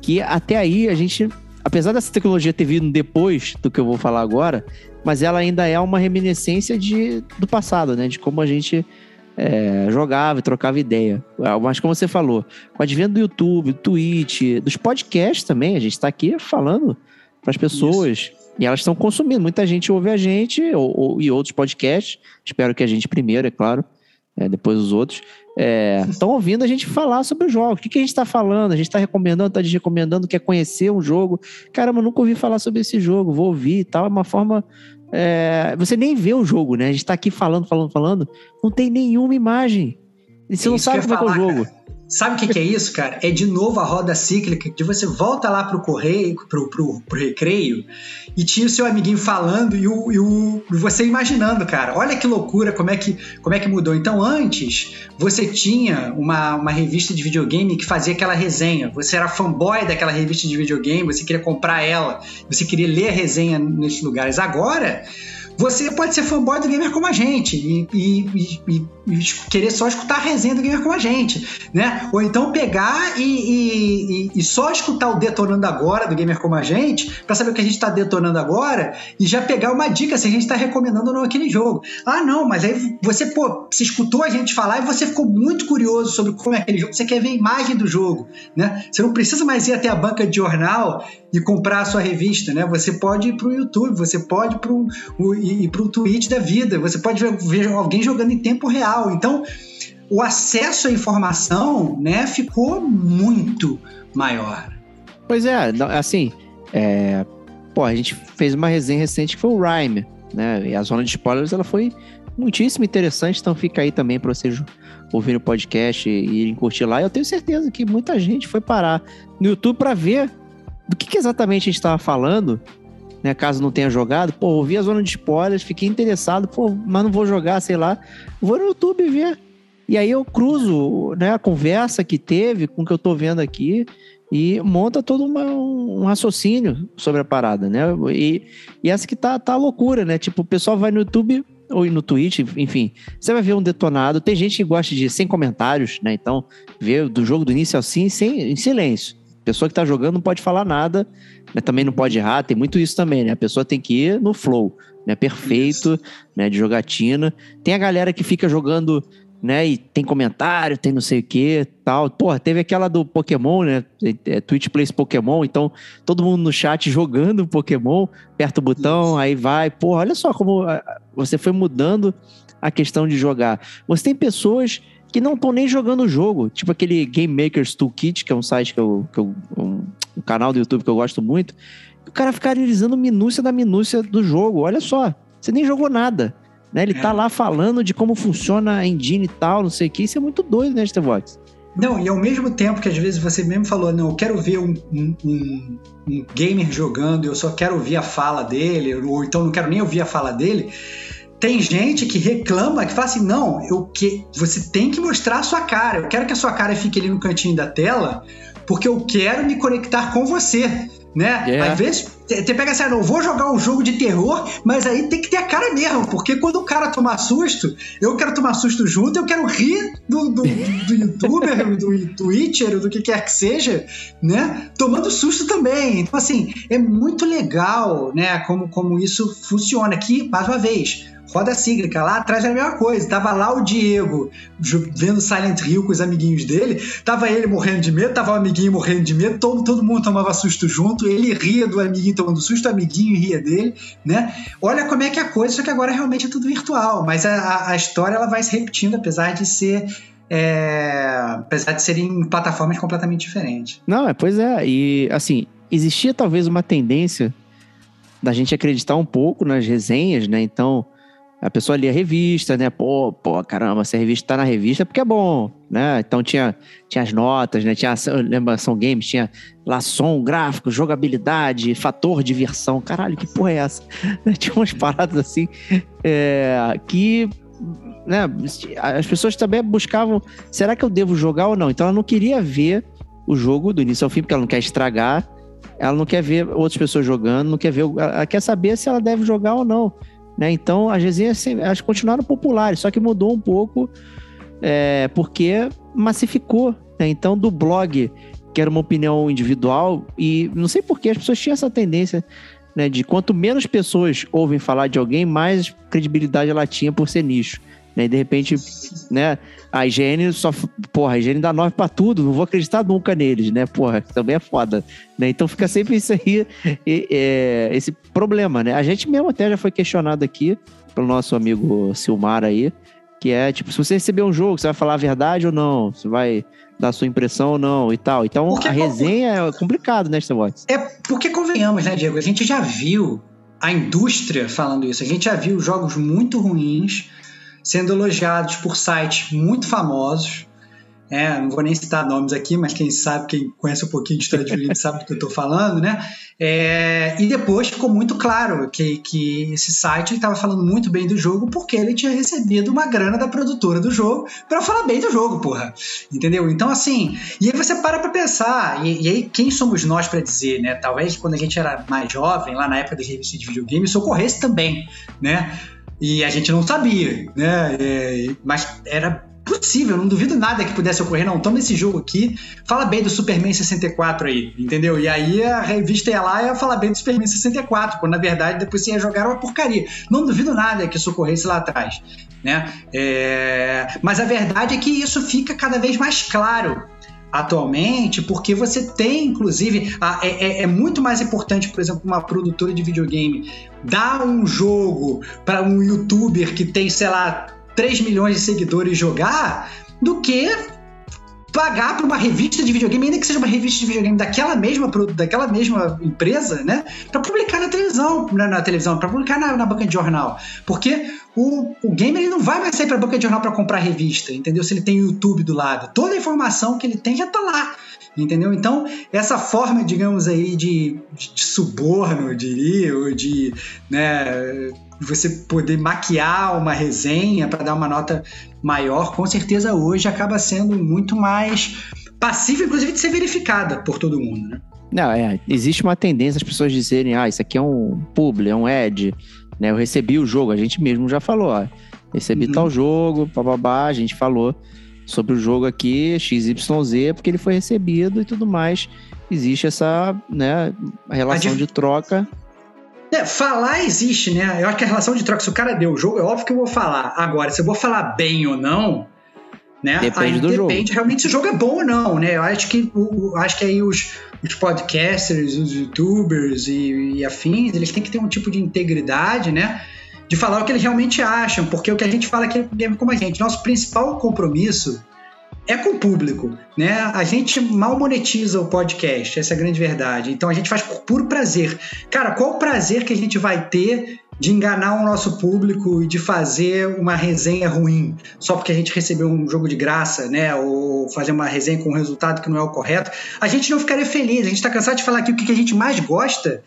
que até aí a gente, apesar dessa tecnologia ter vindo depois do que eu vou falar agora, mas ela ainda é uma reminiscência de, do passado, né? De como a gente é, jogava e trocava ideia. Ah, Mas como você falou, com o advento do YouTube, do Twitch, dos podcasts também, a gente está aqui falando para as pessoas e elas estão consumindo. Muita gente ouve a gente ou, ou- e outros podcasts. Espero que a gente primeiro, é claro, é, depois os outros. Estão ouvindo a gente falar sobre os jogos. O que, que a gente está falando? A gente está recomendando, está desrecomendando, quer conhecer um jogo. Caramba, eu nunca ouvi falar sobre esse jogo, vou ouvir e tal. É uma forma. É, você nem vê o jogo, né? A gente está aqui falando, falando, falando. Não tem nenhuma imagem. E você É não isso que sabe como é que é o jogo. Sabe o que, que é isso, cara? É de novo a roda cíclica, de você volta lá pro correio, pro, pro, pro recreio, e tinha o seu amiguinho falando e, o, e, o, você imaginando, cara. Olha que loucura, como é que, como é que mudou. Então, antes, você tinha uma, uma revista de videogame que fazia aquela resenha. Você era fanboy daquela revista de videogame, você queria comprar ela, você queria ler a resenha nesses lugares. Agora. Você pode ser fanboy do gamer como a gente e, e- e- e querer só escutar a resenha do gamer como a gente, né? Ou então pegar e, só escutar o detonando agora do gamer como a gente, pra saber o que a gente tá detonando agora e já pegar uma dica se a gente tá recomendando ou não aquele jogo. Ah, não, mas aí você, pô, você escutou a gente falar e você ficou muito curioso sobre como é aquele jogo, você quer ver a imagem do jogo, né? Você não precisa mais ir até a banca de jornal e comprar a sua revista, né? Você pode ir pro YouTube, você pode pro, o- ir ir pro Twitch da vida, você pode ver, ver alguém jogando em tempo real. Então, o acesso à informação, né, ficou muito maior. Pois é, assim, é, pô, a gente fez uma resenha recente que foi o Rhyme, né? E a zona de spoilers ela foi muitíssimo interessante, então fica aí também para vocês ouvirem o podcast e irem curtir lá. Eu tenho certeza que muita gente foi parar no YouTube para ver do que, que exatamente a gente estava falando, né? Caso não tenha jogado, pô, ouvi a zona de spoilers, fiquei interessado, pô, mas não vou jogar, sei lá. Vou no YouTube ver. E aí eu cruzo né, a conversa que teve com o que eu tô vendo aqui e monta todo uma- um raciocínio sobre a parada, né? E, e essa que tá, tá loucura, né? Tipo, o pessoal vai no YouTube ou no Twitch, enfim, você vai ver um detonado. Tem gente que gosta de sem comentários, né? Então, ver do jogo do início ao fim sem, em silêncio. Pessoa que tá jogando não pode falar nada, né? também não pode errar, tem muito isso também, né? A pessoa tem que ir no flow, né? Perfeito, né? De jogatina. Tem a galera que fica jogando né? E tem comentário, tem não sei o que, tal. Porra, teve aquela do Pokémon, né? É, Twitch Plays Pokémon, então todo mundo no chat jogando Pokémon, aperta o botão, aí vai. Porra, olha só como você foi mudando a questão de jogar. Você tem pessoas que não estão nem jogando o jogo, tipo aquele Game Makers Toolkit, que é um site que eu, que eu um, um canal do YouTube que eu gosto muito. O cara fica analisando minúcia da minúcia do jogo. Olha só, você nem jogou nada. Né? Ele tá é. tá lá falando de como funciona a engine e tal, não sei o que. Isso é muito doido, né, Stevox? Não, e ao mesmo tempo que às vezes você mesmo falou, não, eu quero ver um, um, um, um gamer jogando, eu só quero ouvir a fala dele, ou então não quero nem ouvir a fala dele. Tem gente que reclama, que fala assim, não, eu que você tem que mostrar a sua cara. Eu quero que a sua cara fique ali no cantinho da tela, porque eu quero me conectar com você né? Yeah. Às vezes você pega assim, ah, não vou jogar um jogo de terror, mas aí tem que ter a cara mesmo, porque quando o cara tomar susto, eu quero tomar susto junto, eu quero rir do, do, do youtuber, do twitcher, do que quer que seja, né? Tomando susto também. Então, assim, é muito legal, né? Como, como isso funciona aqui, mais uma vez roda cíclica. Lá atrás era a mesma coisa. Tava lá o Diego vendo Silent Hill com os amiguinhos dele. Tava ele morrendo de medo, tava o amiguinho morrendo de medo. Todo, todo mundo tomava susto junto. Ele ria do amiguinho tomando susto, o amiguinho ria dele, né? Olha como é que é a coisa, só que agora realmente é tudo virtual. Mas a, a história ela vai se repetindo, apesar de ser. É, apesar de serem plataformas completamente diferentes. Não, é, pois é. E assim, existia talvez uma tendência da gente acreditar um pouco nas resenhas, né? Então, a pessoa lia a revista, né? Pô, pô, caramba, se a revista tá na revista porque é bom, né? Então tinha, tinha as notas, né? Tinha, lembra, São Games, tinha lá som, gráfico, jogabilidade, fator diversão. Caralho, que porra é essa? tinha umas paradas assim é, que né, as pessoas também buscavam, será que eu devo jogar ou não? Então ela não queria ver o jogo do início ao fim, porque ela não quer estragar, ela não quer ver outras pessoas jogando, não quer ver, ela quer saber se ela deve jogar ou não. Né? Então, as resenhas elas continuaram populares, só que mudou um pouco é, porque massificou. Né? Então, do blog, que era uma opinião individual, e não sei por que as pessoas tinham essa tendência né, de quanto menos pessoas ouvem falar de alguém, mais credibilidade ela tinha por ser nicho. Né? E de repente, né, a higiene só. Porra, a higiene dá nove pra tudo, não vou acreditar nunca neles, né? Porra, também é foda. Né? Então fica sempre isso aí, e, é, esse problema, né? A gente mesmo até já foi questionado aqui pelo nosso amigo Silmar aí, que é tipo, se você receber um jogo, você vai falar a verdade ou não? Você vai dar sua impressão ou não e tal. Então porque, a resenha é complicado, né, Starbox? É porque convenhamos, né, Diego? A gente já viu a indústria falando isso. A gente já viu jogos muito ruins sendo elogiados por sites muito famosos. É, não vou nem citar nomes aqui, mas quem sabe, quem conhece um pouquinho de história de videogame sabe do que eu estou falando, né? É, e depois ficou muito claro que, que esse site estava falando muito bem do jogo porque ele tinha recebido uma grana da produtora do jogo para falar bem do jogo, porra. Entendeu? Então, assim, e aí você para para pensar, e, e, aí quem somos nós para dizer, né? Talvez quando a gente era mais jovem, lá na época das revistas de videogame, socorresse também, né? E a gente não sabia, né? É, mas era possível, não duvido nada que pudesse ocorrer. Não, toma esse jogo aqui, fala bem do Superman 64 aí, entendeu? E aí a revista ia lá e ia falar bem do Superman 64, quando na verdade depois você ia jogar uma porcaria. Não duvido nada que isso ocorresse lá atrás, né? É... Mas a verdade é que isso fica cada vez mais claro atualmente, porque você tem, inclusive, a, é, é, é, muito mais importante, por exemplo, uma produtora de videogame dar um jogo para um youtuber que tem, sei lá, 3 milhões de seguidores jogar, do que pagar para uma revista de videogame, ainda que seja uma revista de videogame daquela mesma, daquela mesma empresa, né? Para publicar na televisão, na, na televisão, para publicar na, na, banca de jornal. Porque o, o gamer ele não vai mais sair para a banca de jornal para comprar revista, entendeu? Se ele tem o YouTube do lado. Toda a informação que ele tem já está lá. Entendeu? Então, essa forma, digamos aí, de, de suborno, eu diria, ou de né, você poder maquiar uma resenha para dar uma nota maior, com certeza hoje acaba sendo muito mais passível, inclusive, de ser verificada por todo mundo, né? Não, é, existe uma tendência as pessoas dizerem, ah, isso aqui é um publi, é um ad, né? Eu recebi o jogo, a gente mesmo já falou, ó, recebi uhum. tal jogo, bababá, a gente falou sobre o jogo aqui, XYZ, porque ele foi recebido e tudo mais. Existe essa, né, relação de troca. É, falar existe, né? Eu acho que a relação de troca, se o cara deu o jogo, é óbvio que eu vou falar. Agora, se eu vou falar bem ou não, Né? Depende aí do jogo. depende realmente se o jogo é bom ou não, né? Eu acho que, o, acho que aí os, os podcasters, os youtubers e, e afins, eles têm que ter um tipo de integridade, né? De falar o que eles realmente acham, porque o que a gente fala aqui é como a gente. Nosso principal compromisso é com o público, né? A gente mal monetiza o podcast, essa é a grande verdade. Então a gente faz por puro prazer. Cara, qual o prazer que a gente vai ter de enganar o nosso público e de fazer uma resenha ruim só porque a gente recebeu um jogo de graça, né? Ou fazer uma resenha com um resultado que não é o correto. A gente não ficaria feliz. A gente está cansado de falar aqui o que a gente mais gosta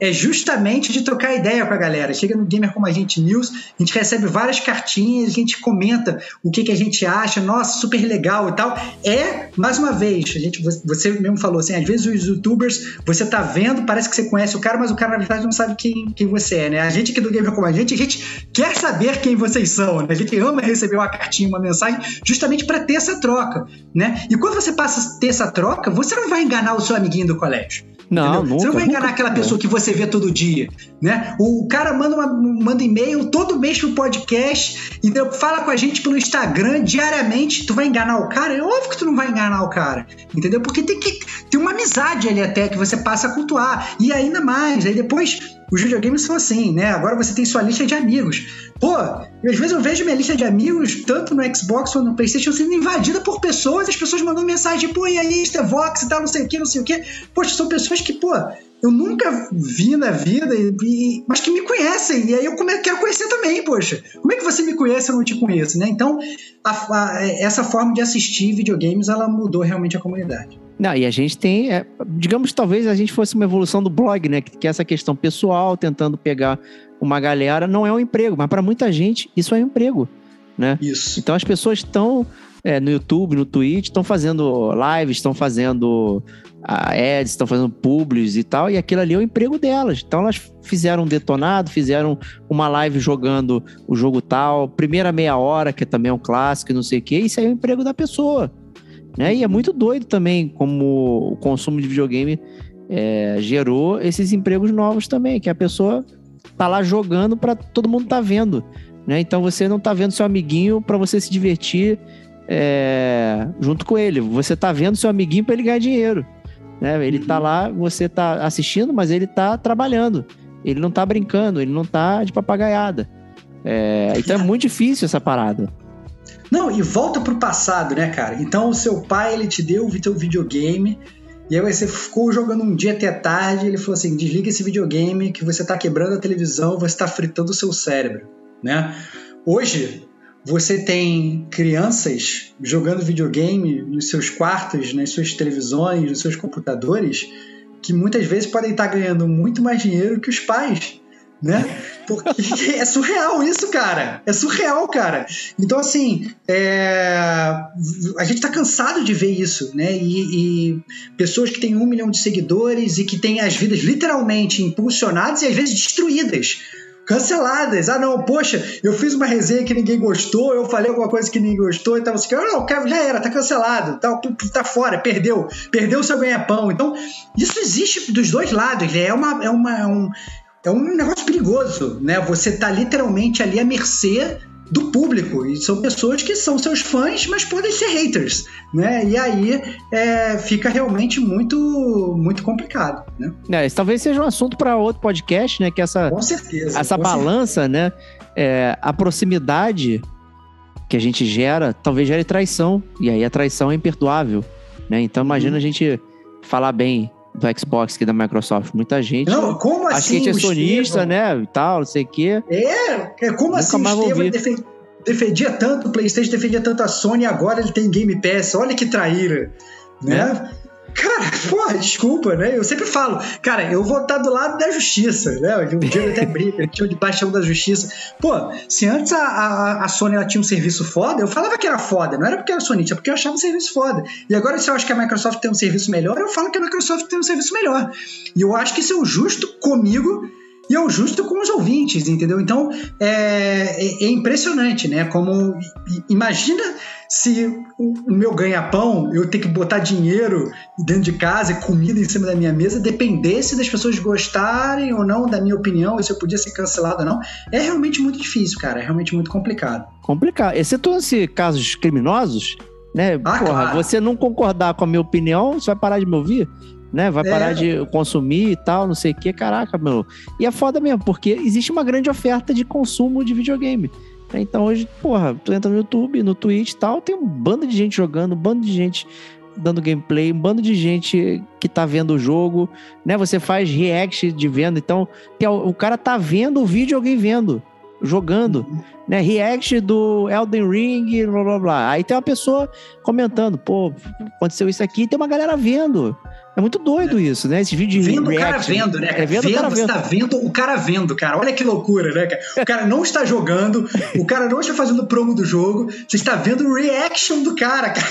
é justamente de trocar ideia com a galera. Chega no Gamer Como a Gente News, a gente recebe várias cartinhas, a gente comenta o que, que a gente acha, nossa, super legal e tal. É, mais uma vez, a gente, você mesmo falou assim, às vezes os youtubers, você tá vendo, parece que você conhece o cara, mas o cara na verdade não sabe quem, quem você é, né? A gente aqui do Gamer Como a Gente, a gente quer saber quem vocês são, né? A gente ama receber uma cartinha, uma mensagem, justamente para ter essa troca, né? E quando você passa a ter essa troca, você não vai enganar o seu amiguinho do colégio. Não, nunca, Você não vai enganar nunca. aquela pessoa que você vê todo dia, né? O cara manda, uma, manda e-mail todo mês pro podcast, entendeu? Fala com a gente pelo Instagram diariamente. Tu vai enganar o cara? É óbvio que tu não vai enganar o cara, entendeu? Porque tem que tem uma amizade ali até que você passa a cultuar. E ainda mais, aí depois os videogames são assim, né? Agora você tem sua lista de amigos. Pô, às vezes eu vejo minha lista de amigos, tanto no Xbox quanto no PlayStation, sendo invadida por pessoas, as pessoas mandando mensagem, pô, e aí, Stevox e tal, não sei o que, não sei o que. Poxa, são pessoas que, pô, eu nunca vi na vida, e, mas que me conhecem, e aí eu come- quero conhecer também, poxa. Como é que você me conhece e eu não te conheço, né? Então, a- a- essa forma de assistir videogames, ela mudou realmente a comunidade. Não, e a gente tem, é, digamos, talvez a gente fosse uma evolução do blog, né? Que, que essa questão pessoal, tentando pegar uma galera, não é um emprego, mas para muita gente isso é um emprego, né? Isso. Então as pessoas estão é, no YouTube, no Twitch, estão fazendo lives, estão fazendo ah, ads, estão fazendo publis e tal, e aquilo ali é o emprego delas. Então elas fizeram um detonado, fizeram uma live jogando o jogo tal, primeira meia hora, que também é um clássico, e não sei o quê, isso aí é o emprego da pessoa. Né? E é muito doido também como o consumo de videogame é, gerou esses empregos novos também, que a pessoa tá lá jogando para todo mundo tá vendo. Né? Então você não tá vendo seu amiguinho para você se divertir é, junto com ele. Você tá vendo seu amiguinho para ele ganhar dinheiro. Né? Ele tá lá, você tá assistindo, mas ele tá trabalhando. Ele não tá brincando, ele não tá de papagaiada. É, então é muito difícil essa parada. Não, e volta pro passado, né, cara? Então o seu pai, ele te deu o teu videogame, e aí você ficou jogando um dia até tarde, ele falou assim, desliga esse videogame que você tá quebrando a televisão, você tá fritando o seu cérebro, né? Hoje, você tem crianças jogando videogame nos seus quartos, nas suas televisões, nos seus computadores, que muitas vezes podem estar ganhando muito mais dinheiro que os pais, né? Porque é surreal isso, cara. É surreal, cara. Então, assim, é, a gente tá cansado de ver isso, né? E, e pessoas que têm um milhão de seguidores e que têm as vidas literalmente impulsionadas e às vezes destruídas. Canceladas. Ah, não, poxa, eu fiz uma resenha que ninguém gostou, eu falei alguma coisa que ninguém gostou e tal. Assim, não, cara, já era, tá cancelado, tá, tá fora, perdeu, perdeu seu ganha-pão. Então, isso existe dos dois lados, é, uma, é, uma, é um, é um negócio perigoso, né? Você tá literalmente ali à mercê do público e são pessoas que são seus fãs, mas podem ser haters, né? E aí é, fica realmente muito muito complicado, né? É, esse talvez seja um assunto para outro podcast, né? Que essa, Com certeza. essa com balança, né? é, a proximidade que a gente gera, talvez gere traição. E aí a traição é imperdoável. Né? Então imagina a gente falar bem do Xbox aqui da Microsoft. Muita gente Não, como assim? que a gente é o sonista, né? E tal, não sei o quê. É, é como Nunca assim mais o Estevam defendia tanto o PlayStation, defendia tanto a Sony, e agora ele tem Game Pass. Olha que traíra, né? Cara, porra, desculpa, né? Eu sempre falo, cara, eu vou estar do lado da justiça, né? Um dia eu até brinco, eu tinha de baixão da justiça. Pô, se antes a, a, a Sony tinha um serviço foda, eu falava que era foda, não era porque era Sony, é porque eu achava um serviço foda. E agora, se eu acho que a Microsoft tem um serviço melhor, eu falo que a Microsoft tem um serviço melhor. E eu acho que isso é o justo comigo e é o justo com os ouvintes, entendeu? Então é, é- é impressionante, né? Como imagina se o, meu ganha-pão, eu ter que botar dinheiro dentro de casa e comida em cima da minha mesa, dependesse das pessoas gostarem ou não da minha opinião, e se eu podia ser cancelado ou não, é realmente muito difícil, cara. É realmente muito complicado. Complicado. Excetuando-se casos criminosos, né? Ah, Porra, claro. você não concordar com a minha opinião, você vai parar de me ouvir? Né? Vai É. parar de consumir e tal, não sei o que, caraca, meu. E é foda mesmo, porque existe uma grande oferta de consumo de videogame. Né? Então hoje, porra, tu entra no YouTube, no Twitch e tal, tem um bando de gente jogando, um bando de gente dando gameplay, um bando de gente que tá vendo o jogo, né? Você faz react de vendo, então o cara tá vendo o vídeo alguém vendo, jogando né, react do Elden Ring, blá blá blá. Aí tem uma pessoa comentando, pô, aconteceu isso aqui, tem uma galera vendo. É muito doido isso, né? Esses vídeos de Vendo o cara react. vendo, né? É vendo o cara você vendo. tá vendo o cara vendo, cara. Olha que loucura, né, cara? O cara não está jogando, o cara não está fazendo promo do jogo, você está vendo o reaction do cara, cara.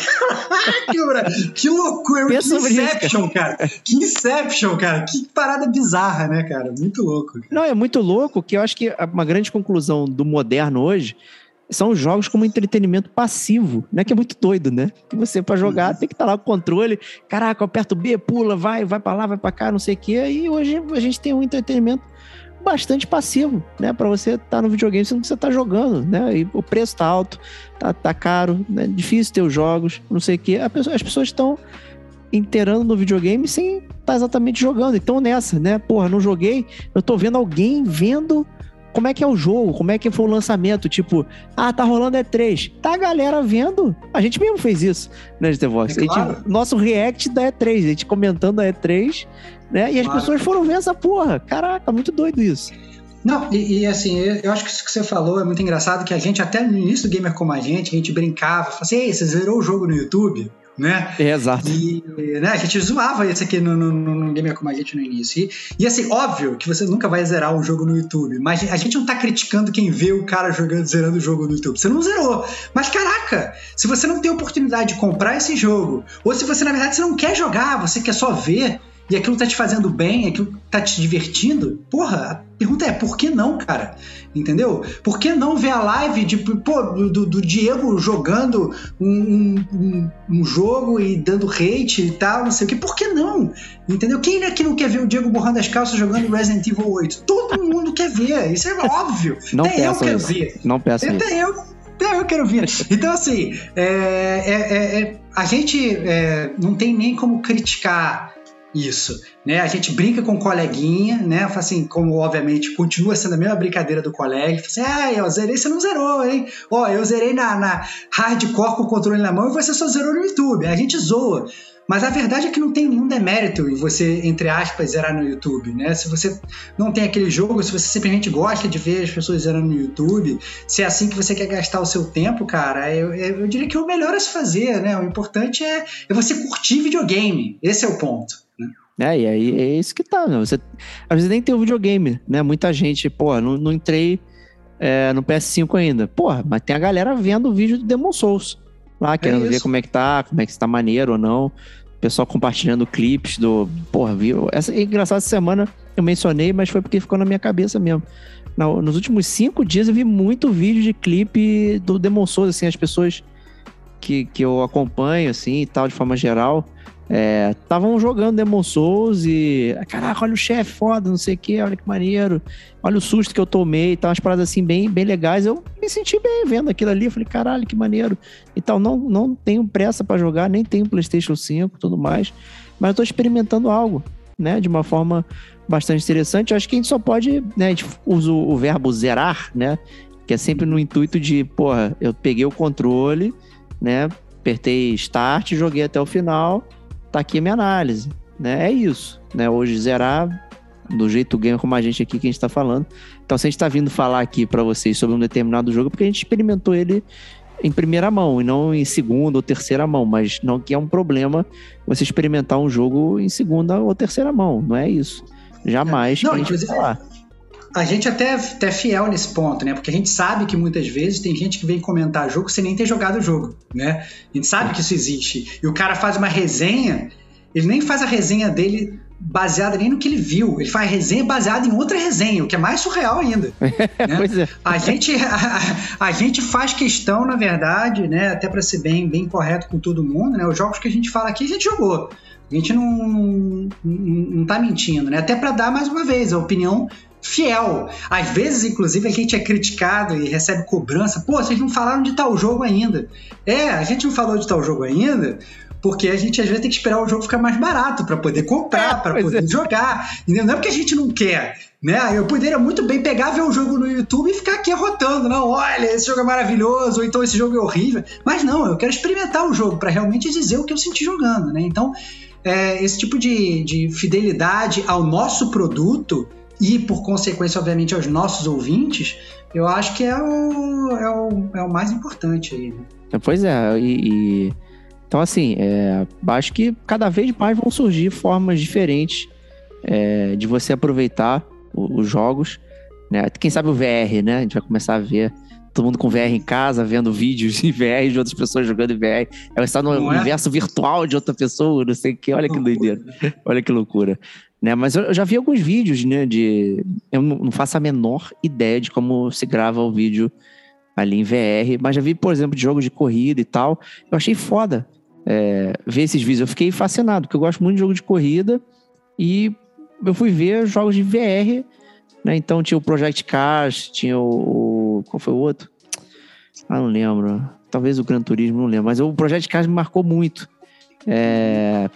que, loucura, que sobre isso, Inception, cara. Que Inception, cara. Que parada bizarra, né, cara? Muito louco. cara. Não, é muito louco que eu acho que uma grande conclusão do moderno hoje são os jogos como entretenimento passivo, né? Que é muito doido, né? Que você, pra jogar, Uhum. tem que estar lá com o controle. Caraca, eu aperto B, pula, vai, vai pra lá, vai pra cá, não sei o quê. E hoje a gente tem um entretenimento bastante passivo, né? Pra você estar no videogame, você não precisa estar jogando, né? E o preço tá alto, tá, tá caro, né? Difícil ter os jogos, não sei o quê. Pessoa- as pessoas estão inteirando no videogame sem estar exatamente jogando. Então nessa, né? Porra, não joguei, eu tô vendo alguém vendo como é que é o jogo, como é que foi o lançamento, tipo, ah, tá rolando E3. Tá a galera vendo. A gente mesmo fez isso, né, The Vox? É A gente- claro. nosso react da E3, a gente comentando a E3, né? E as Claro. pessoas foram ver essa porra. Caraca, muito doido isso. Não, e, e, assim, eu eu acho que isso que você falou é muito engraçado, que a gente, até no início do Gamer Como a Gente, a gente brincava, falava assim, ei, você zerou o jogo no YouTube? Né? É, exato. E né, a gente zoava isso aqui no, no, no, no Gamer Como a Gente no início. E, e, assim, óbvio que você nunca vai zerar um jogo no YouTube, mas a gente não tá criticando quem vê o cara jogando, zerando o jogo no YouTube. Você não zerou. Mas caraca, se você não tem oportunidade de comprar esse jogo, ou se você, na verdade, você não quer jogar, você quer só ver, e aquilo tá te fazendo bem, aquilo tá te divertindo, porra, a pergunta é, por que não, cara? Entendeu? Por que não ver a live de, pô, do, do Diego jogando um, um, um jogo e dando hate e tal, não sei o que? Por que não? Entendeu? Quem aqui não quer ver o Diego borrando as calças jogando Resident Evil 8? Todo mundo quer ver, isso é óbvio. Não Até eu quero isso. ver. Não peço isso. Até eu, até eu quero ver. Então, assim, é, é- é- é- a gente é, não tem nem como criticar isso, né? A gente brinca com o coleguinha, né? Assim, como obviamente continua sendo a mesma brincadeira do colega. Assim, ah, eu zerei, você não zerou, hein? Ó, eu zerei na, na hardcore com o controle na mão e você só zerou no YouTube. A gente zoa. Mas a verdade é que não tem nenhum demérito em você, entre aspas, zerar no YouTube, né? Se você não tem aquele jogo, se você simplesmente gosta de ver as pessoas zerando no YouTube, se é assim que você quer gastar o seu tempo, cara, eu, eu, diria que o melhor a se fazer, né? O importante é, é você curtir videogame. Esse é o ponto. Né? É, e aí é isso que tá, né? Você, às vezes nem tem o videogame, né? Muita gente, pô, não, não entrei é, no PS5 ainda. Porra, mas tem a galera vendo o vídeo do Demon Souls. Lá, querendo ver isso. como é que tá, como é que tá maneiro ou não. O pessoal compartilhando clipes do. Porra, viu? Essa, é engraçado, essa semana eu mencionei, mas foi porque ficou na minha cabeça mesmo. Na- nos últimos cinco dias eu vi muito vídeo de clipe do Demon Souls, assim, as pessoas que, que eu acompanho, assim, e tal, de forma geral, estavam jogando Demon Souls e. Caraca, olha o chefe foda, não sei o que, olha que maneiro. Olha o susto que eu tomei e tal, umas paradas assim bem, bem legais. Eu me senti bem vendo aquilo ali. Falei, caralho, que maneiro. Então, não, não tenho pressa pra jogar, nem tenho PlayStation 5 e tudo mais. Mas eu tô experimentando algo, né? De uma forma bastante interessante. Eu acho que a gente só pode, né? A gente usa o verbo zerar, né? Que é sempre no intuito de, porra, eu peguei o controle, né? Apertei start, joguei até o final tá aqui a minha análise, né? É isso, né? Hoje zerar do jeito ganha como a gente aqui que a gente tá falando. Então, se a gente tá vindo falar aqui para vocês sobre um determinado jogo, é porque a gente experimentou ele em primeira mão e não em segunda ou terceira mão, mas não que é um problema você experimentar um jogo em segunda ou terceira mão, não é isso. Jamais Não, que a gente falar. A gente até, até é fiel nesse ponto, né? Porque a gente sabe que muitas vezes tem gente que vem comentar jogo sem nem ter jogado o jogo, né? A gente sabe que isso existe. E o cara faz uma resenha, ele nem faz a resenha dele baseada nem no que ele viu. Ele faz resenha baseada em outra resenha, o que é mais surreal ainda. né? pois é. A gente, a, a, gente faz questão, na verdade, né, até para ser bem, bem correto com todo mundo, né, os jogos que a gente fala aqui a gente jogou. A gente não, não, não tá mentindo, né? Até para dar mais uma vez a opinião fiel. Às vezes, inclusive, a gente é criticado e recebe cobrança. Pô, vocês não falaram de tal jogo ainda. É, a gente não falou de tal jogo ainda porque a gente às vezes tem que esperar o jogo ficar mais barato para poder comprar, para poder é. jogar. Entendeu? Não é porque a gente não quer. Né? Eu poderia muito bem pegar, ver o jogo no YouTube e ficar aqui rotando. Não, olha, esse jogo é maravilhoso, ou então esse jogo é horrível. Mas não, eu quero experimentar o jogo para realmente dizer o que eu senti jogando. Né? Então, é, esse tipo de, de fidelidade ao nosso produto e, por consequência, obviamente, aos nossos ouvintes, eu acho que é o, é o, é o mais importante aí. Né? Pois é, e, e então, assim, é, acho que cada vez mais vão surgir formas diferentes é, de você aproveitar o, os jogos. Né? Quem sabe o VR, né? A gente vai começar a ver todo mundo com VR em casa, vendo vídeos em VR de outras pessoas jogando em VR. Ela está no não é? universo é? virtual de outra pessoa, não sei o que. Olha que doideira. Olha que loucura. Né? Mas eu, já vi alguns vídeos, né? De. Eu não faço a menor ideia de como se grava o vídeo ali em VR, mas já vi, por exemplo, de jogos de corrida e tal. Eu achei foda é, ver esses vídeos. Eu fiquei fascinado, porque eu gosto muito de jogo de corrida e eu fui ver jogos de VR, né? Então tinha o Project Cars, tinha o. Qual foi o outro? Ah, não lembro. Talvez o Gran Turismo, não lembro. Mas o Project Cars me marcou muito. É,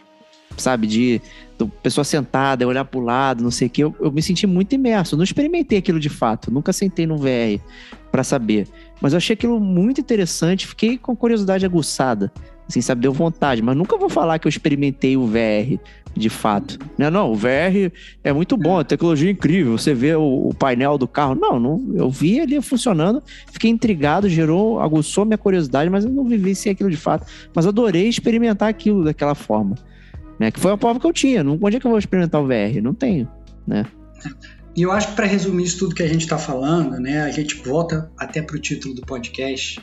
sabe, de do, pessoa sentada, olhar pro lado, não sei o que. Eu, eu me senti muito imerso. Não experimentei aquilo de fato. Nunca sentei no VR para saber. Mas eu achei aquilo muito interessante. Fiquei com curiosidade aguçada assim, sabe? Deu vontade, mas nunca vou falar que eu experimentei o VR de fato. Não, né? não, o VR é muito bom, a tecnologia é incrível, você vê o, o, painel do carro. Não, não, eu vi ali funcionando, fiquei intrigado, gerou, aguçou minha curiosidade, mas eu não vivi sem aquilo de fato. Mas adorei experimentar aquilo daquela forma, né? Que foi a prova que eu tinha. Não, onde é que eu vou experimentar o VR? Não tenho, né? E eu acho que para resumir isso tudo que a gente está falando, né, a gente volta até para o título do podcast,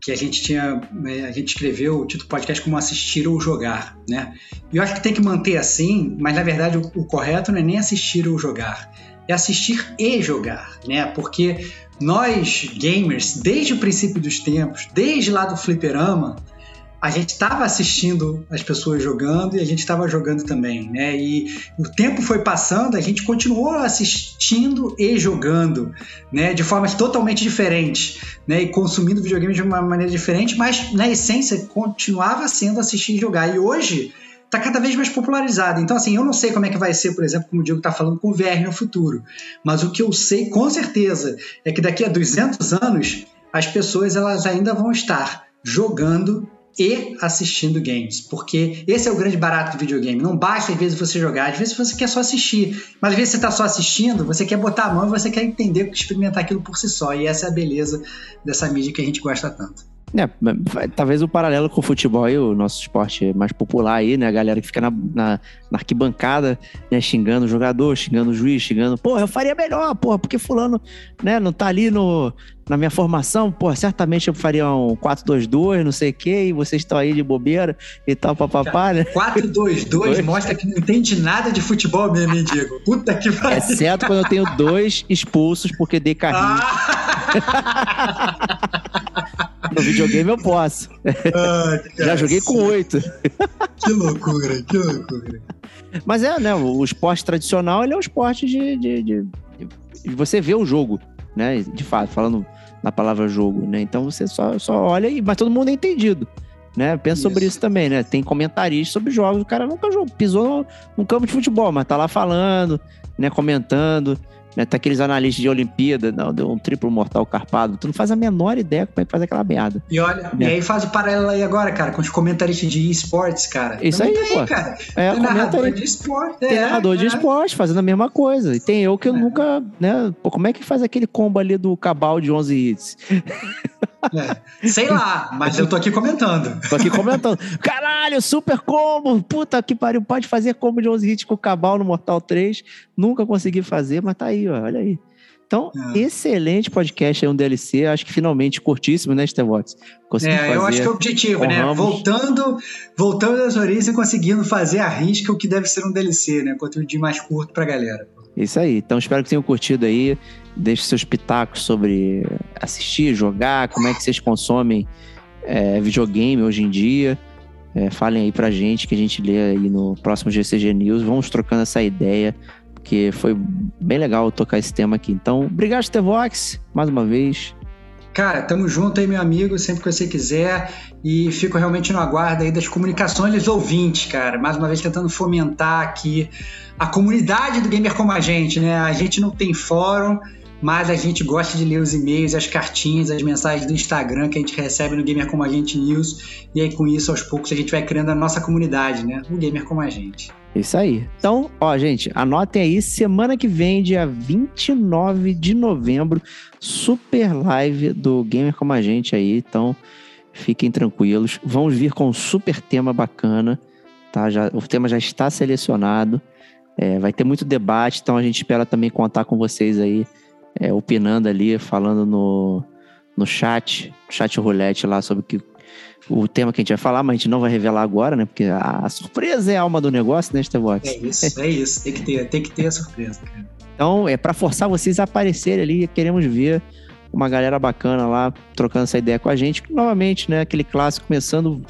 que a gente tinha, né, a gente escreveu o título do podcast como assistir ou jogar, né? E eu acho que tem que manter assim, mas na verdade o, o correto não é nem assistir ou jogar, é assistir e jogar, né? Porque nós gamers, desde o princípio dos tempos, desde lá do fliperama, a gente estava assistindo as pessoas jogando e a gente estava jogando também, né? E o tempo foi passando, a gente continuou assistindo e jogando, né? De formas totalmente diferentes, né? E consumindo videogames de uma maneira diferente, mas na essência continuava sendo assistir e jogar. E hoje está cada vez mais popularizado. Então, assim, eu não sei como é que vai ser, por exemplo, como o Diego está falando, com o VR no futuro. Mas o que eu sei com certeza é que daqui a 200 anos as pessoas elas ainda vão estar jogando e assistindo games, porque esse é o grande barato do videogame. Não basta às vezes você jogar, às vezes você quer só assistir, mas às vezes você está só assistindo, você quer botar a mão e você quer entender, experimentar aquilo por si só. E essa é a beleza dessa mídia que a gente gosta tanto. É, talvez o paralelo com o futebol aí, o nosso esporte mais popular aí, né? A galera que fica na, na, na, arquibancada, né? Xingando o jogador, xingando o juiz, xingando, porra, eu faria melhor, porra, porque fulano, né, não tá ali no, na minha formação, porra, certamente eu faria um 4-2-2, não sei o quê, e vocês estão aí de bobeira e tal, papapá, né? 4-2-2 mostra que não entende nada de futebol mesmo, hein, Diego? Puta que pariu. Exceto quando eu tenho dois expulsos porque dei carrinho. Ah! No videogame eu posso. Ah, Já joguei com oito. Que loucura, que loucura. Mas é, né? O esporte tradicional ele é um esporte de, de, de, de você ver o jogo, né? De fato, falando na palavra jogo, né? Então você só, só olha e. Mas todo mundo é entendido. Né? Pensa isso. sobre isso também, né? Tem comentaristas sobre jogos, o cara nunca jogou, pisou num campo de futebol, mas tá lá falando, né? Comentando. Né? Tem aqueles analistas de Olimpíada, não, deu um triplo mortal carpado. Tu não faz a menor ideia como é que faz aquela merda. E olha, né? e aí faz o paralelo aí agora, cara, com os comentaristas de esportes, cara. Isso aí, aí, pô. cara. É, tem narrador aí. de esporte. Tem é, narrador é. de esporte fazendo a mesma coisa. E tem eu que eu é. nunca, né? Pô, como é que faz aquele combo ali do cabal de 11 hits? É. Sei lá, mas eu tô aqui comentando. Tô aqui comentando. Caralho, super combo! Puta que pariu, pode fazer combo de 11 hits com o Cabal no Mortal 3. Nunca consegui fazer, mas tá aí, ó, olha aí. Então, é. excelente podcast aí, um DLC. Acho que finalmente curtíssimo, né, Stevox? É, eu acho que é o objetivo, né? Voltando, voltando às origens e conseguindo fazer a risca o que deve ser um DLC, né? Conteúdo mais curto pra galera. Isso aí. Então, espero que tenham curtido aí. Deixe seus pitacos sobre assistir, jogar, como é que vocês consomem é, videogame hoje em dia. É, falem aí pra gente que a gente lê aí no próximo GCG News. Vamos trocando essa ideia porque foi bem legal tocar esse tema aqui. Então, obrigado, Stevox, mais uma vez. Cara, tamo junto aí, meu amigo, sempre que você quiser. E fico realmente no aguardo aí das comunicações dos ouvintes, cara. Mais uma vez tentando fomentar aqui a comunidade do Gamer Como a Gente, né? A gente não tem fórum, mas a gente gosta de ler os e-mails, as cartinhas, as mensagens do Instagram que a gente recebe no Gamer Como a Gente News. E aí, com isso, aos poucos, a gente vai criando a nossa comunidade, né? O Gamer Como a Gente. Isso aí. Então, ó, gente, anotem aí, semana que vem, dia 29 de novembro, super live do Gamer Como a Gente aí. Então, fiquem tranquilos. Vamos vir com um super tema bacana, tá? Já, o tema já está selecionado. É, vai ter muito debate, então a gente espera também contar com vocês aí é, opinando ali, falando no, no chat, chat roulette lá sobre o, que, o tema que a gente vai falar, mas a gente não vai revelar agora, né? Porque a, a surpresa é a alma do negócio, né, Stevox? É isso, é isso. Tem que ter, tem que ter a surpresa, cara. Então, é para forçar vocês a aparecerem ali, queremos ver uma galera bacana lá trocando essa ideia com a gente. Novamente, né? Aquele clássico começando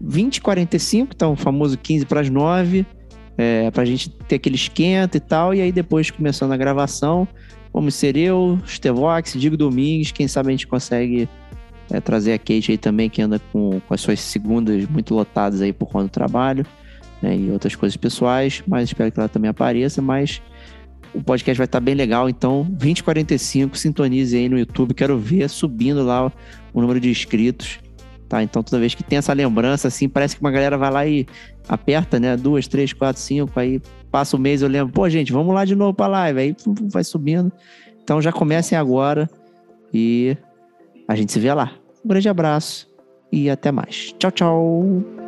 20 45, então o famoso 15 para as 9, é, para a gente ter aquele esquenta e tal, e aí depois começando a gravação. Vamos ser eu, Stevox, Digo Domingues, quem sabe a gente consegue é, trazer a Kate aí também, que anda com, com as suas segundas muito lotadas aí por conta do trabalho, né, e outras coisas pessoais, mas espero que ela também apareça, mas o podcast vai estar bem legal, então 2045, sintonize aí no YouTube, quero ver subindo lá o número de inscritos, tá? Então toda vez que tem essa lembrança, assim, parece que uma galera vai lá e aperta, né, duas, três, quatro, cinco, aí passa o mês, eu lembro, pô, gente, vamos lá de novo pra live. Aí vai subindo. Então já comecem agora e a gente se vê lá. Um grande abraço e até mais. Tchau, tchau.